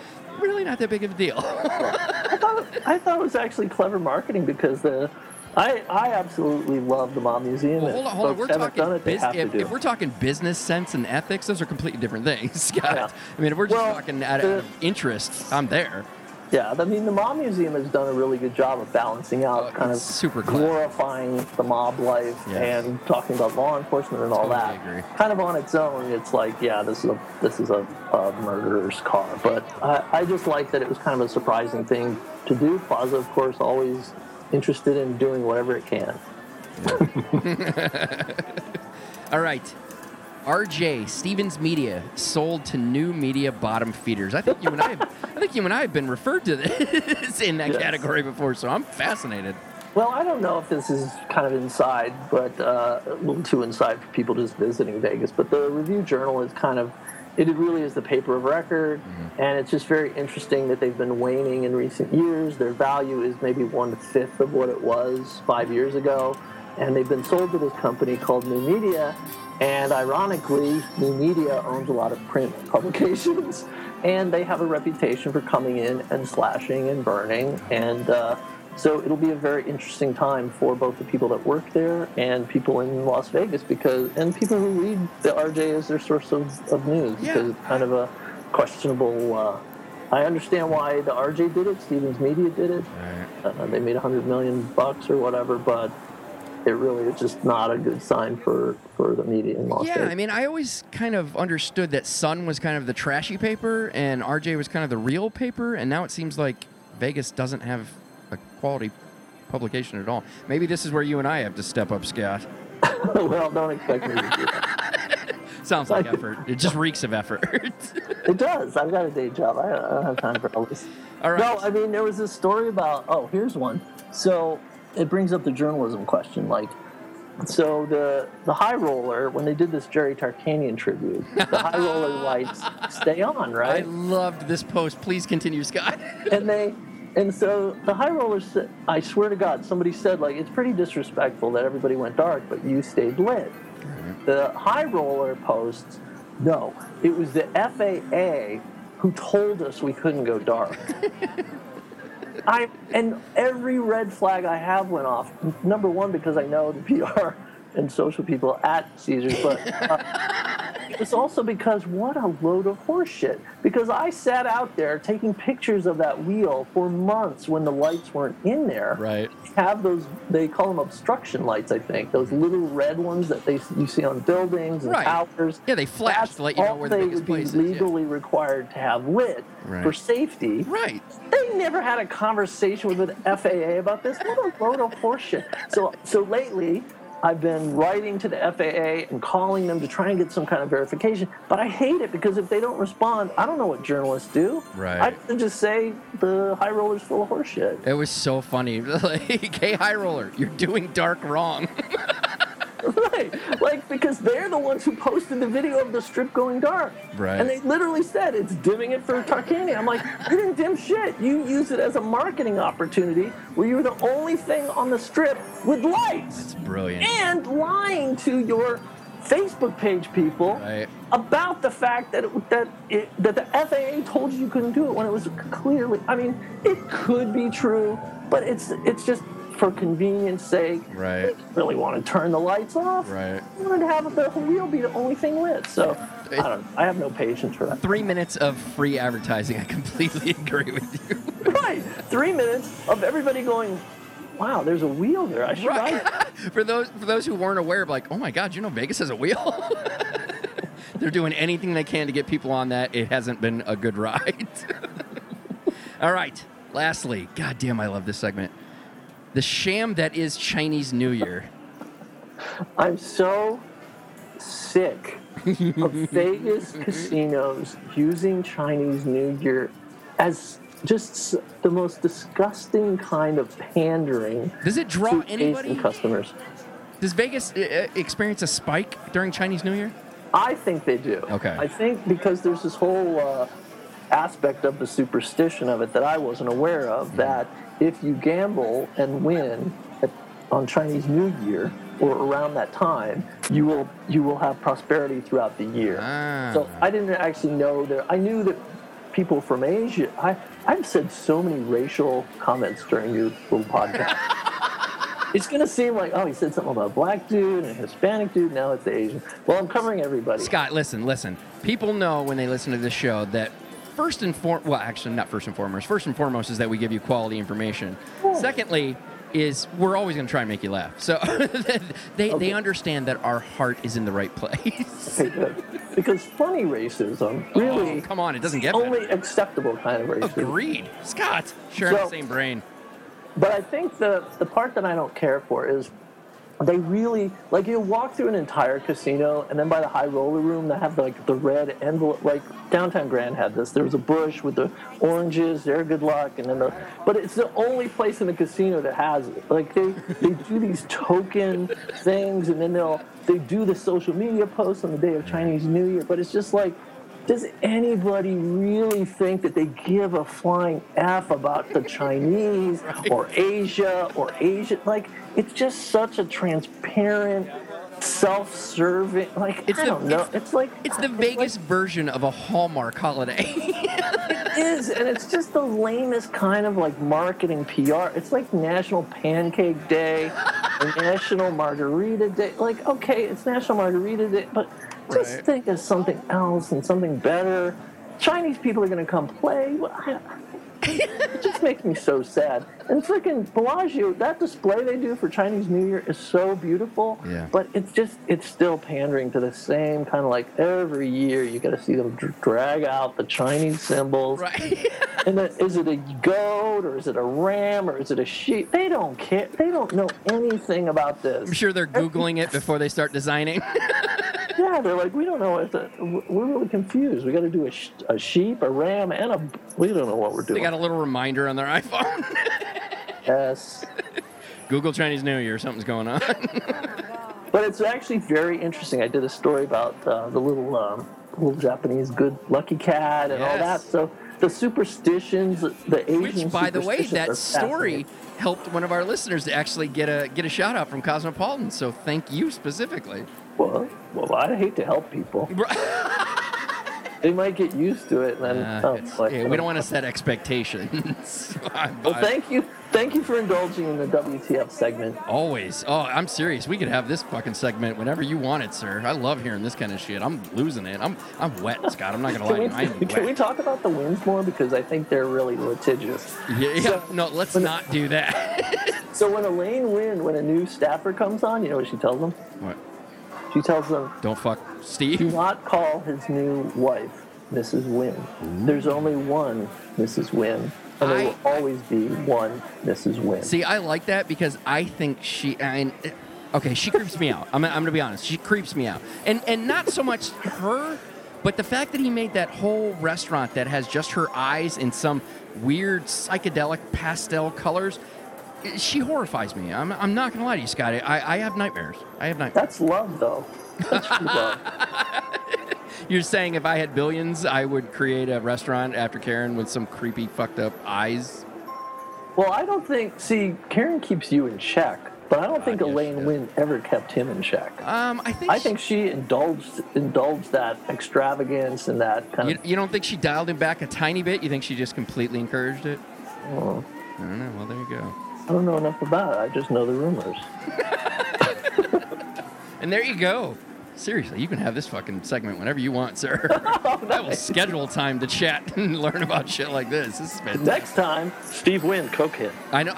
really not that big of a deal. I thought, I thought it was actually clever marketing because the I I absolutely love the Mob Museum. Well, hold on, hold on. We're talking it, they bus- have to if, if we're talking business sense and ethics, those are completely different things, Scott. Yeah. I mean, if we're just Well, talking out of interest, I'm there. Yeah, I mean the Mob Museum has done a really good job of balancing out Oh, kind of super glorifying the mob life Yes. and talking about law enforcement and all Totally that. agree. Kind of on its own, it's like yeah, this is a this is a, a murderer's car. But I, I just like that it was kind of a surprising thing to do. Plaza, of course, always interested in doing whatever it can. All right. RJ Stephens Media sold to New Media bottom feeders. I think you and I, have, I think you and I have been referred to this in that Yes. category before, so I'm fascinated. Well, I don't know if this is kind of inside, but uh, a little too inside for people just visiting Vegas. But the Review Journal is kind of, it really is the paper of record, and it's just very interesting that they've been waning in recent years. Their value is maybe one fifth of what it was five years ago, and they've been sold to this company called New Media. And ironically, New Media owns a lot of print publications, and they have a reputation for coming in and slashing and burning. And uh, so it'll be a very interesting time for both the people that work there and people in Las Vegas because, and people who read the RJ as their source of, of news Yeah. because it's kind of a questionable. Uh, I understand why the RJ did it, Stephens Media did it. Uh, they made a hundred million bucks or whatever, but it really is just not a good sign for, for the media in Las Yeah, Vegas. I mean, I always kind of understood that Sun was kind of the trashy paper and RJ was kind of the real paper, and now it seems like Vegas doesn't have a quality publication at all. Maybe this is where you and I have to step up, Scott. well, don't expect me to do that. Sounds like effort. It just reeks of effort. It does. I've got a day job. I I don't have time for all this. All right. No, I mean there was this story about. Oh, here's one. So it brings up the journalism question. Like, so the the High Roller when they did this Jerry Tarkanian tribute, the High Roller lights stay on, right? I loved this post. Please continue, Scott. and they and so the high rollers said, i swear to god somebody said like it's pretty disrespectful that everybody went dark but you stayed lit the high roller posts no it was the faa who told us we couldn't go dark i and every red flag i have went off. Number one because i know the pr and social people at caesars but uh, it was also because what a load of horseshit. Because I sat out there taking pictures of that wheel for months when the lights weren't in there. Right. Have those? They call them obstruction lights, I think. Those little red ones that they you see on buildings and Right. towers. Yeah, they flash to let you know all where the they biggest would be place is, yeah. legally required to have lit Right. for safety. Right. They never had a conversation with the FAA about this. What a load of horseshit. So, so lately, I've been writing to the FAA and calling them to try and get some kind of verification. But I hate it because if they don't respond, I don't know what journalists do. Right. I can just say the high roller's full of horseshit. It was so funny. like, hey, high roller, you're doing dark wrong. right. Like, because they're the ones who posted the video of the strip going dark. Right. And they literally said it's dimming it for Tarkanian. I'm like, you didn't dim shit. You used it as a marketing opportunity where you were the only thing on the strip with lights. It's brilliant. and lying to your Facebook page people Right. about the fact that it, that it, that the FAA told you you couldn't do it when it was clearly. I mean, it could be true, but it's it's just for convenience sake. Right. They didn't really want to turn the lights off. Right. They wanted to have the wheel be the only thing lit. So I don't. I have no patience for that. Three minutes of free advertising. I completely agree with you. right. Three minutes of everybody going. Wow, there's a wheel there. I should buy it." for those for those who weren't aware, of like, oh my God, you know Vegas has a wheel. They're doing anything they can to get people on that. It hasn't been a good ride. All right. Lastly, God damn, I love this segment. The sham that is Chinese New Year. I'm so sick of Vegas casinos using Chinese New Year as just the most disgusting kind of pandering Does it draw anybody? Customers. Does Vegas uh, uh, experience a spike during Chinese New Year? I think they do. Okay. I think because there's this whole uh, aspect of the superstition of it that I wasn't aware of that if you gamble and win at, on Chinese New Year or around that time, you will you will have prosperity throughout the year. Ah. So I didn't actually know that. I knew that people from Asia. I I've said so many racial comments during your little podcast. It's gonna seem like, oh, he said something about a black dude and a Hispanic dude. Now it's Asian. Well, I'm covering everybody. Scott, listen, listen. People know when they listen to this show that first and foremost, well, actually, not first and foremost. First and foremost is that we give you quality information. Secondly, is we're always going to try and make you laugh. So they, Okay. they understand that our heart is in the right place. Okay. Because funny racism oh, really Oh, come on, it doesn't get only better. acceptable kind of racism. Agreed. Scott, sharing the same brain. But I think the the part that I don't care for is they really like you walk through an entire casino and then by the high roller room they have like the red envelope like downtown grand had this. There was a bush with the oranges there good luck and then the but it's the only place in the casino that has it. Like they they do these token things and then they'll they do the social media posts on the day of chinese new year but it's just like does anybody really think that they give a flying F about the Chinese or Asia or asian Like, it's just such a transparent, self-serving. Like, It's I the- don't know. it's- It's, like It's the like- Vegas version of a Hallmark holiday. it is, and it's just the lamest kind of like marketing PR. It's like National Pancake Day, National Margarita Day. Like, okay, it's National Margarita Day, but just Right. think of something else and something better. Chinese people are going to come play. Well, I- it just makes me so sad. And freaking Bellagio, that display they do for Chinese New Year is so beautiful. Yeah. But it's just, it's still pandering to the same kind of like every year you got to see them dr- drag out the Chinese symbols. right. And then, is it a goat or is it a ram or is it a sheep? They don't care. They don't know anything about this. I'm sure they're Googling it before they start designing. Yeah, they're like, we don't know what the. We're really confused. We got to do a, sh- a sheep, a ram, and a. We don't know what we're doing. they got a little reminder on their iPhone. yes. Google Chinese New Year, something's going on. But it's actually very interesting. I did a story about uh, the little um, little Japanese good lucky cat and all that. So the superstitions, the Asian Which, by the way, that story helped one of our listeners to actually get a get a shout out from Cosmopolitan. So thank you specifically. Well, well, I hate to help people. they might get used to it, and then Uh, oh, it's- boy. yeah, we don't want to set expectations. Well, thank you, thank you for indulging in the WTF segment. Always. Oh, I'm serious. We could have this fucking segment whenever you want it, sir. I love hearing this kind of shit. I'm losing it. I'm I'm wet, Scott. I'm not gonna lie we, you. I am can we talk about the Wynns more because I think they're really litigious. Yeah, yeah. So- no, let's not do that. So when Elaine Wynn, when a new staffer comes on, you know what she tells them? what? She tells them, Don't fuck Steve. do not call his new wife Mrs. Wynn. There's only one Mrs. Wynn, and there I- will always be one Mrs. Wynn. See, I like that because I think she. I mean, eh, okay, she creeps me out. I'm, I'm gonna be honest. She creeps me out, and and not so much her, but the fact that he made that whole restaurant that has just her eyes in some weird psychedelic pastel colors. She horrifies me. I'm, I'm not gonna lie to you, Scotty. I, I have nightmares. I have nightmares. That's love, though. That's love. You're saying if I had billions, I would create a restaurant after Karen with some creepy, fucked up eyes. Well, I don't think. See, Karen keeps you in check, but I don't think yeah, she Elaine does. Wynn ever kept him in check. Um, I think. I she- think she indulged indulged that extravagance and that kind You, of. you don't think she dialed him back a tiny bit? You think she just completely encouraged it? Oh, I don't know. Well, there you go. I don't know enough about it. I just know the rumors. And there you go. Seriously, you can have this fucking segment whenever you want, sir. I will schedule time to chat and learn about shit like this. This is fantastic. Next time, Steve Wynn, coke hit. I know.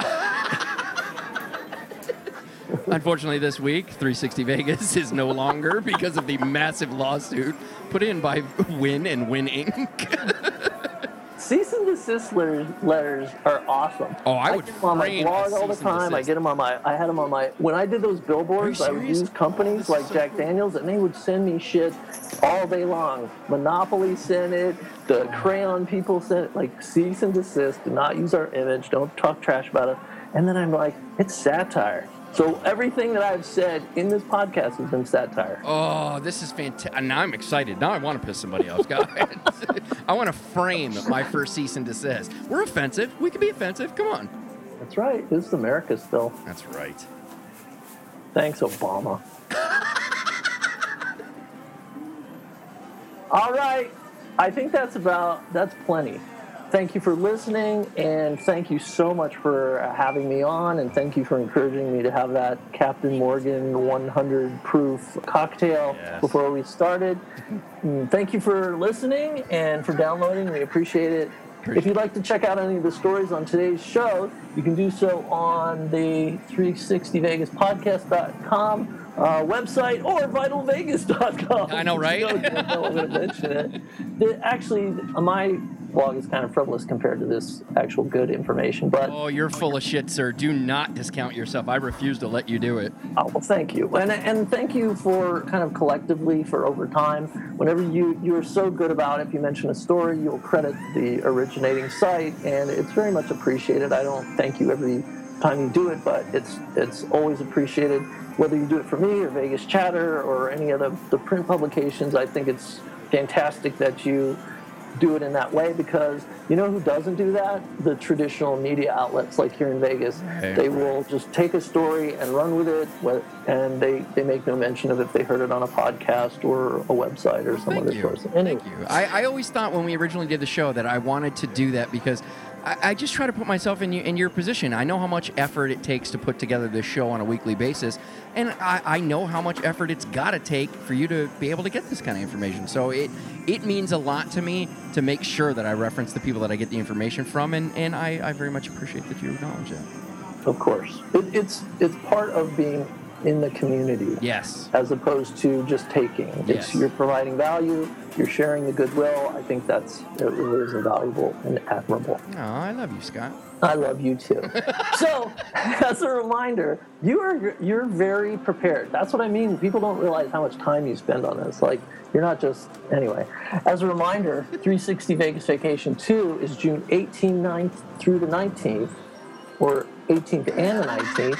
Unfortunately, this week, 360 Vegas is no longer because of the massive lawsuit put in by Wynn and Wynn Inc. Cease and desist letters, letters are awesome. Oh, I would get them on my blog all the time. I get them on my. I had them on my. When I did those billboards, I would use companies like so Jack cool. Daniels, and they would send me shit all day long. Monopoly sent it. The crayon people sent it. Like cease and desist. Do not use our image. Don't talk trash about it. And then I'm like, it's satire. So everything that I've said in this podcast has been satire. Oh, this is fantastic. Now I'm excited. Now I want to piss somebody off, guys. I want to frame my first cease and desist. We're offensive. We can be offensive. Come on. That's right. This is America still. That's right. Thanks, Obama. All right. I think that's about that's plenty. Thank you for listening, and thank you so much for uh, having me on, and thank you for encouraging me to have that Captain Morgan 100 proof cocktail Yes. before we started. Mm, Thank you for listening and for downloading. We appreciate it. If you'd like to check out any of the stories on today's show, you can do so on the 360vegaspodcast.com uh, website or vitalvegas.com. I know, right? You know, I'm going to mention it. The- actually, my blog is kind of frivolous compared to this actual good information, but Oh, you're full of shit, sir. Do not discount yourself. I refuse to let you do it. Oh, well, thank you, and and thank you for kind of collectively for over time. Whenever you you're so good about it, if you mention a story, you'll credit the originating site, and it's very much appreciated. I don't thank you every time you do it, but it's it's always appreciated. Whether you do it for me or Vegas Chatter or any of the, the print publications, I think it's fantastic that you do it in that way because you know who doesn't do that? The traditional media outlets like here in Vegas. Right. They will just take a story and run with it, and they, they make no mention of if they heard it on a podcast or a website or some other you. source. Anyway, Thank you. I, I always thought when we originally did the show that I wanted to do that because I, I just try to put myself in, you, in your position. I know how much effort it takes to put together this show on a weekly basis, and I, I know how much effort it's got to take for you to be able to get this kind of information. So it it means a lot to me to make sure that I reference the people that I get the information from, and, and I, I very much appreciate that you acknowledge that. of course, it, it's it's part of being in the community. Yes. as opposed to just taking. Yes. It's you're providing value, you're sharing the goodwill. I think that's it really is invaluable and admirable. Oh, I love you, Scott. I love you too. so, as a reminder, you are you're very prepared. That's what I mean. People don't realize how much time you spend on this. Like you're not just anyway. As a reminder, 360 Vegas Vacation 2 is June 18th 9th through the 19th, or 18th and the 19th.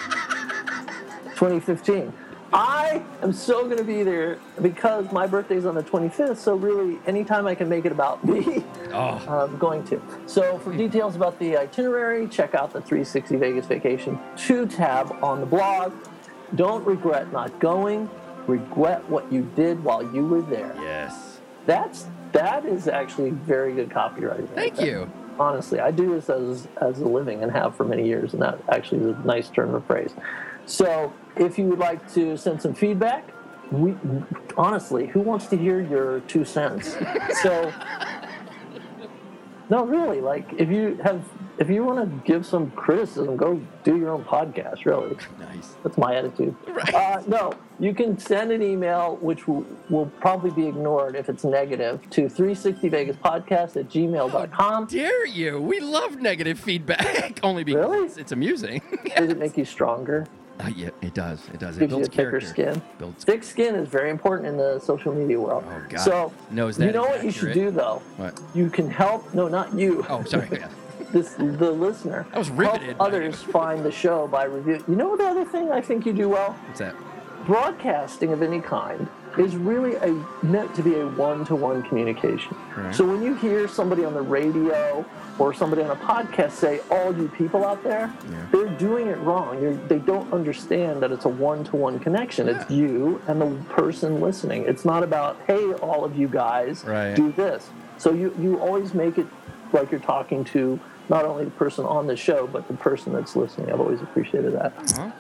2015. I am so going to be there because my birthday's on the 25th. So really, anytime I can make it about me, Oh, uh, I'm going to. So for details about the itinerary, check out the 360 Vegas Vacation 2 tab on the blog. Don't regret not going. Regret what you did while you were there. yes. That's that is actually very good copywriting. Thank you. Honestly, I do this as as a living and have for many years, and that actually is a nice turn of phrase. So, if you would like to send some feedback, we honestly, who wants to hear your two cents? So, no, really, like if you have if you want to give some criticism, go do your own podcast. Really, Nice. that's my attitude. Uh, no, you can send an email, which will, will probably be ignored if it's negative, to 360vegaspodcast at gmail.com. Dare you? We love negative feedback. Only because Really? it's amusing. Does it make you stronger? Uh, yeah, it does. It does. It Gives you a builds thicker skin? Builds. Thick skin is very important in the social media world. Oh, God. So, Knows you that know is what you should do, though? What? You can help, no, not you. Oh, sorry. Yeah. this the listener. I was riveted Help others find the show by review. You know the other thing I think you do well? What's that? Broadcasting of any kind is really a meant to be a one-to-one communication. Right. So when you hear somebody on the radio or somebody on a podcast say, "All you people out there," Yeah. they're doing it wrong. You're, they don't understand that it's a one-to-one connection. It's you and the person listening. It's not about, "Hey, all of you guys, Right. do this." So you you always make it like you're talking to not only the person on the show but the person that's listening. I've always appreciated that. Huh?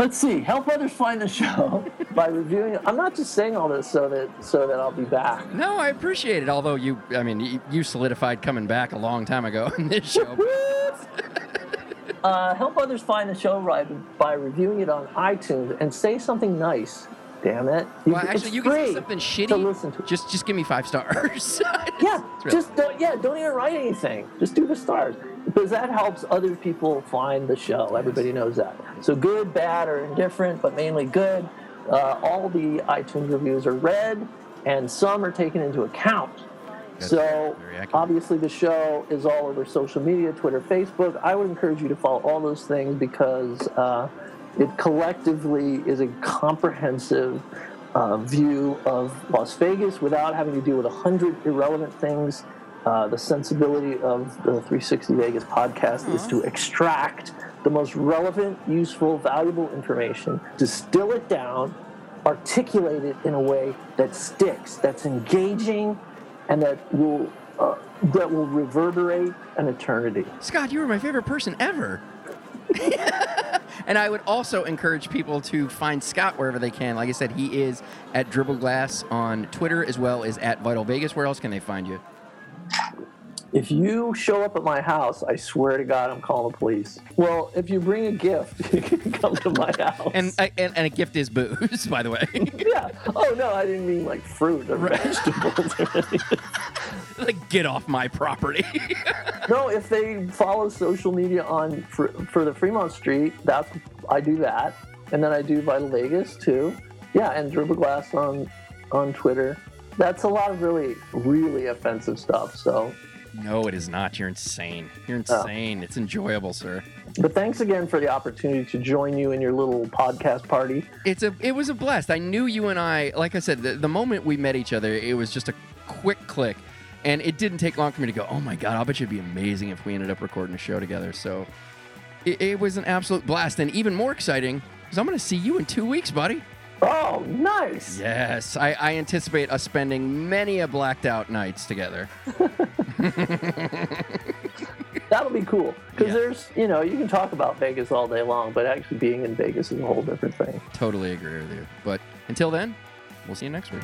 Let's see. Help others find the show by reviewing it. I'm not just saying all this so that so that I'll be back. No, I appreciate it. Although you, I mean, you, you solidified coming back a long time ago in this show. Uh, help others find the show right by reviewing it on iTunes and say something nice. Damn it! You- Well, actually, you can say something to listen to. Just, just give me five stars. yeah, just don't, yeah, don't even write anything. Just do the stars because that helps other people find the show. Everybody knows that. So good, bad, or indifferent, but mainly good. Uh, all the iTunes reviews are read, and some are taken into account. That's so obviously the show is all over social media, Twitter, Facebook. I would encourage you to follow all those things because uh, it collectively is a comprehensive uh, view of Las Vegas without having to deal with a hundred irrelevant things. Uh, the sensibility of the 360 Vegas podcast is to extract the most relevant, useful, valuable information, distill it down, articulate it in a way that sticks, that's engaging, and that will uh, that will reverberate an eternity. Scott, you were my favorite person ever. and I would also encourage people to find Scott wherever they can. Like I said, he is at Dribbleglass on Twitter as well as at Vital Vegas. Where else can they find you? If you show up at my house, I swear to God, I'm calling the police. Well, if you bring a gift, you can come to my house. And and, and a gift is booze, by the way. yeah. Oh no, I didn't mean like fruit or vegetables or anything. like, get off my property. No, if they follow social media on for, for the Fremont Street, that's I do that, and then I do Vital Vegas too. Yeah, and Dribble Glass on on Twitter. That's a lot of really really offensive stuff. So, no, it is not. You're insane. You're oh. insane. It's enjoyable, sir. but thanks again for the opportunity to join you in your little podcast party. It's a. It was a blast. I knew you and I. Like I said, the, the moment we met each other, it was just a quick click, and it didn't take long for me to go. Oh my god! I'll bet you it'd be amazing if we ended up recording a show together. So, it, it was an absolute blast, and even more exciting because I'm going to see you in two weeks, buddy. Oh, nice. Yes, I, I anticipate us spending many a blacked out nights together. That'll be cool because Yeah. there's you know you can talk about Vegas all day long, but actually being in Vegas is a whole different thing. Totally agree with you. But until then, we'll see you next week.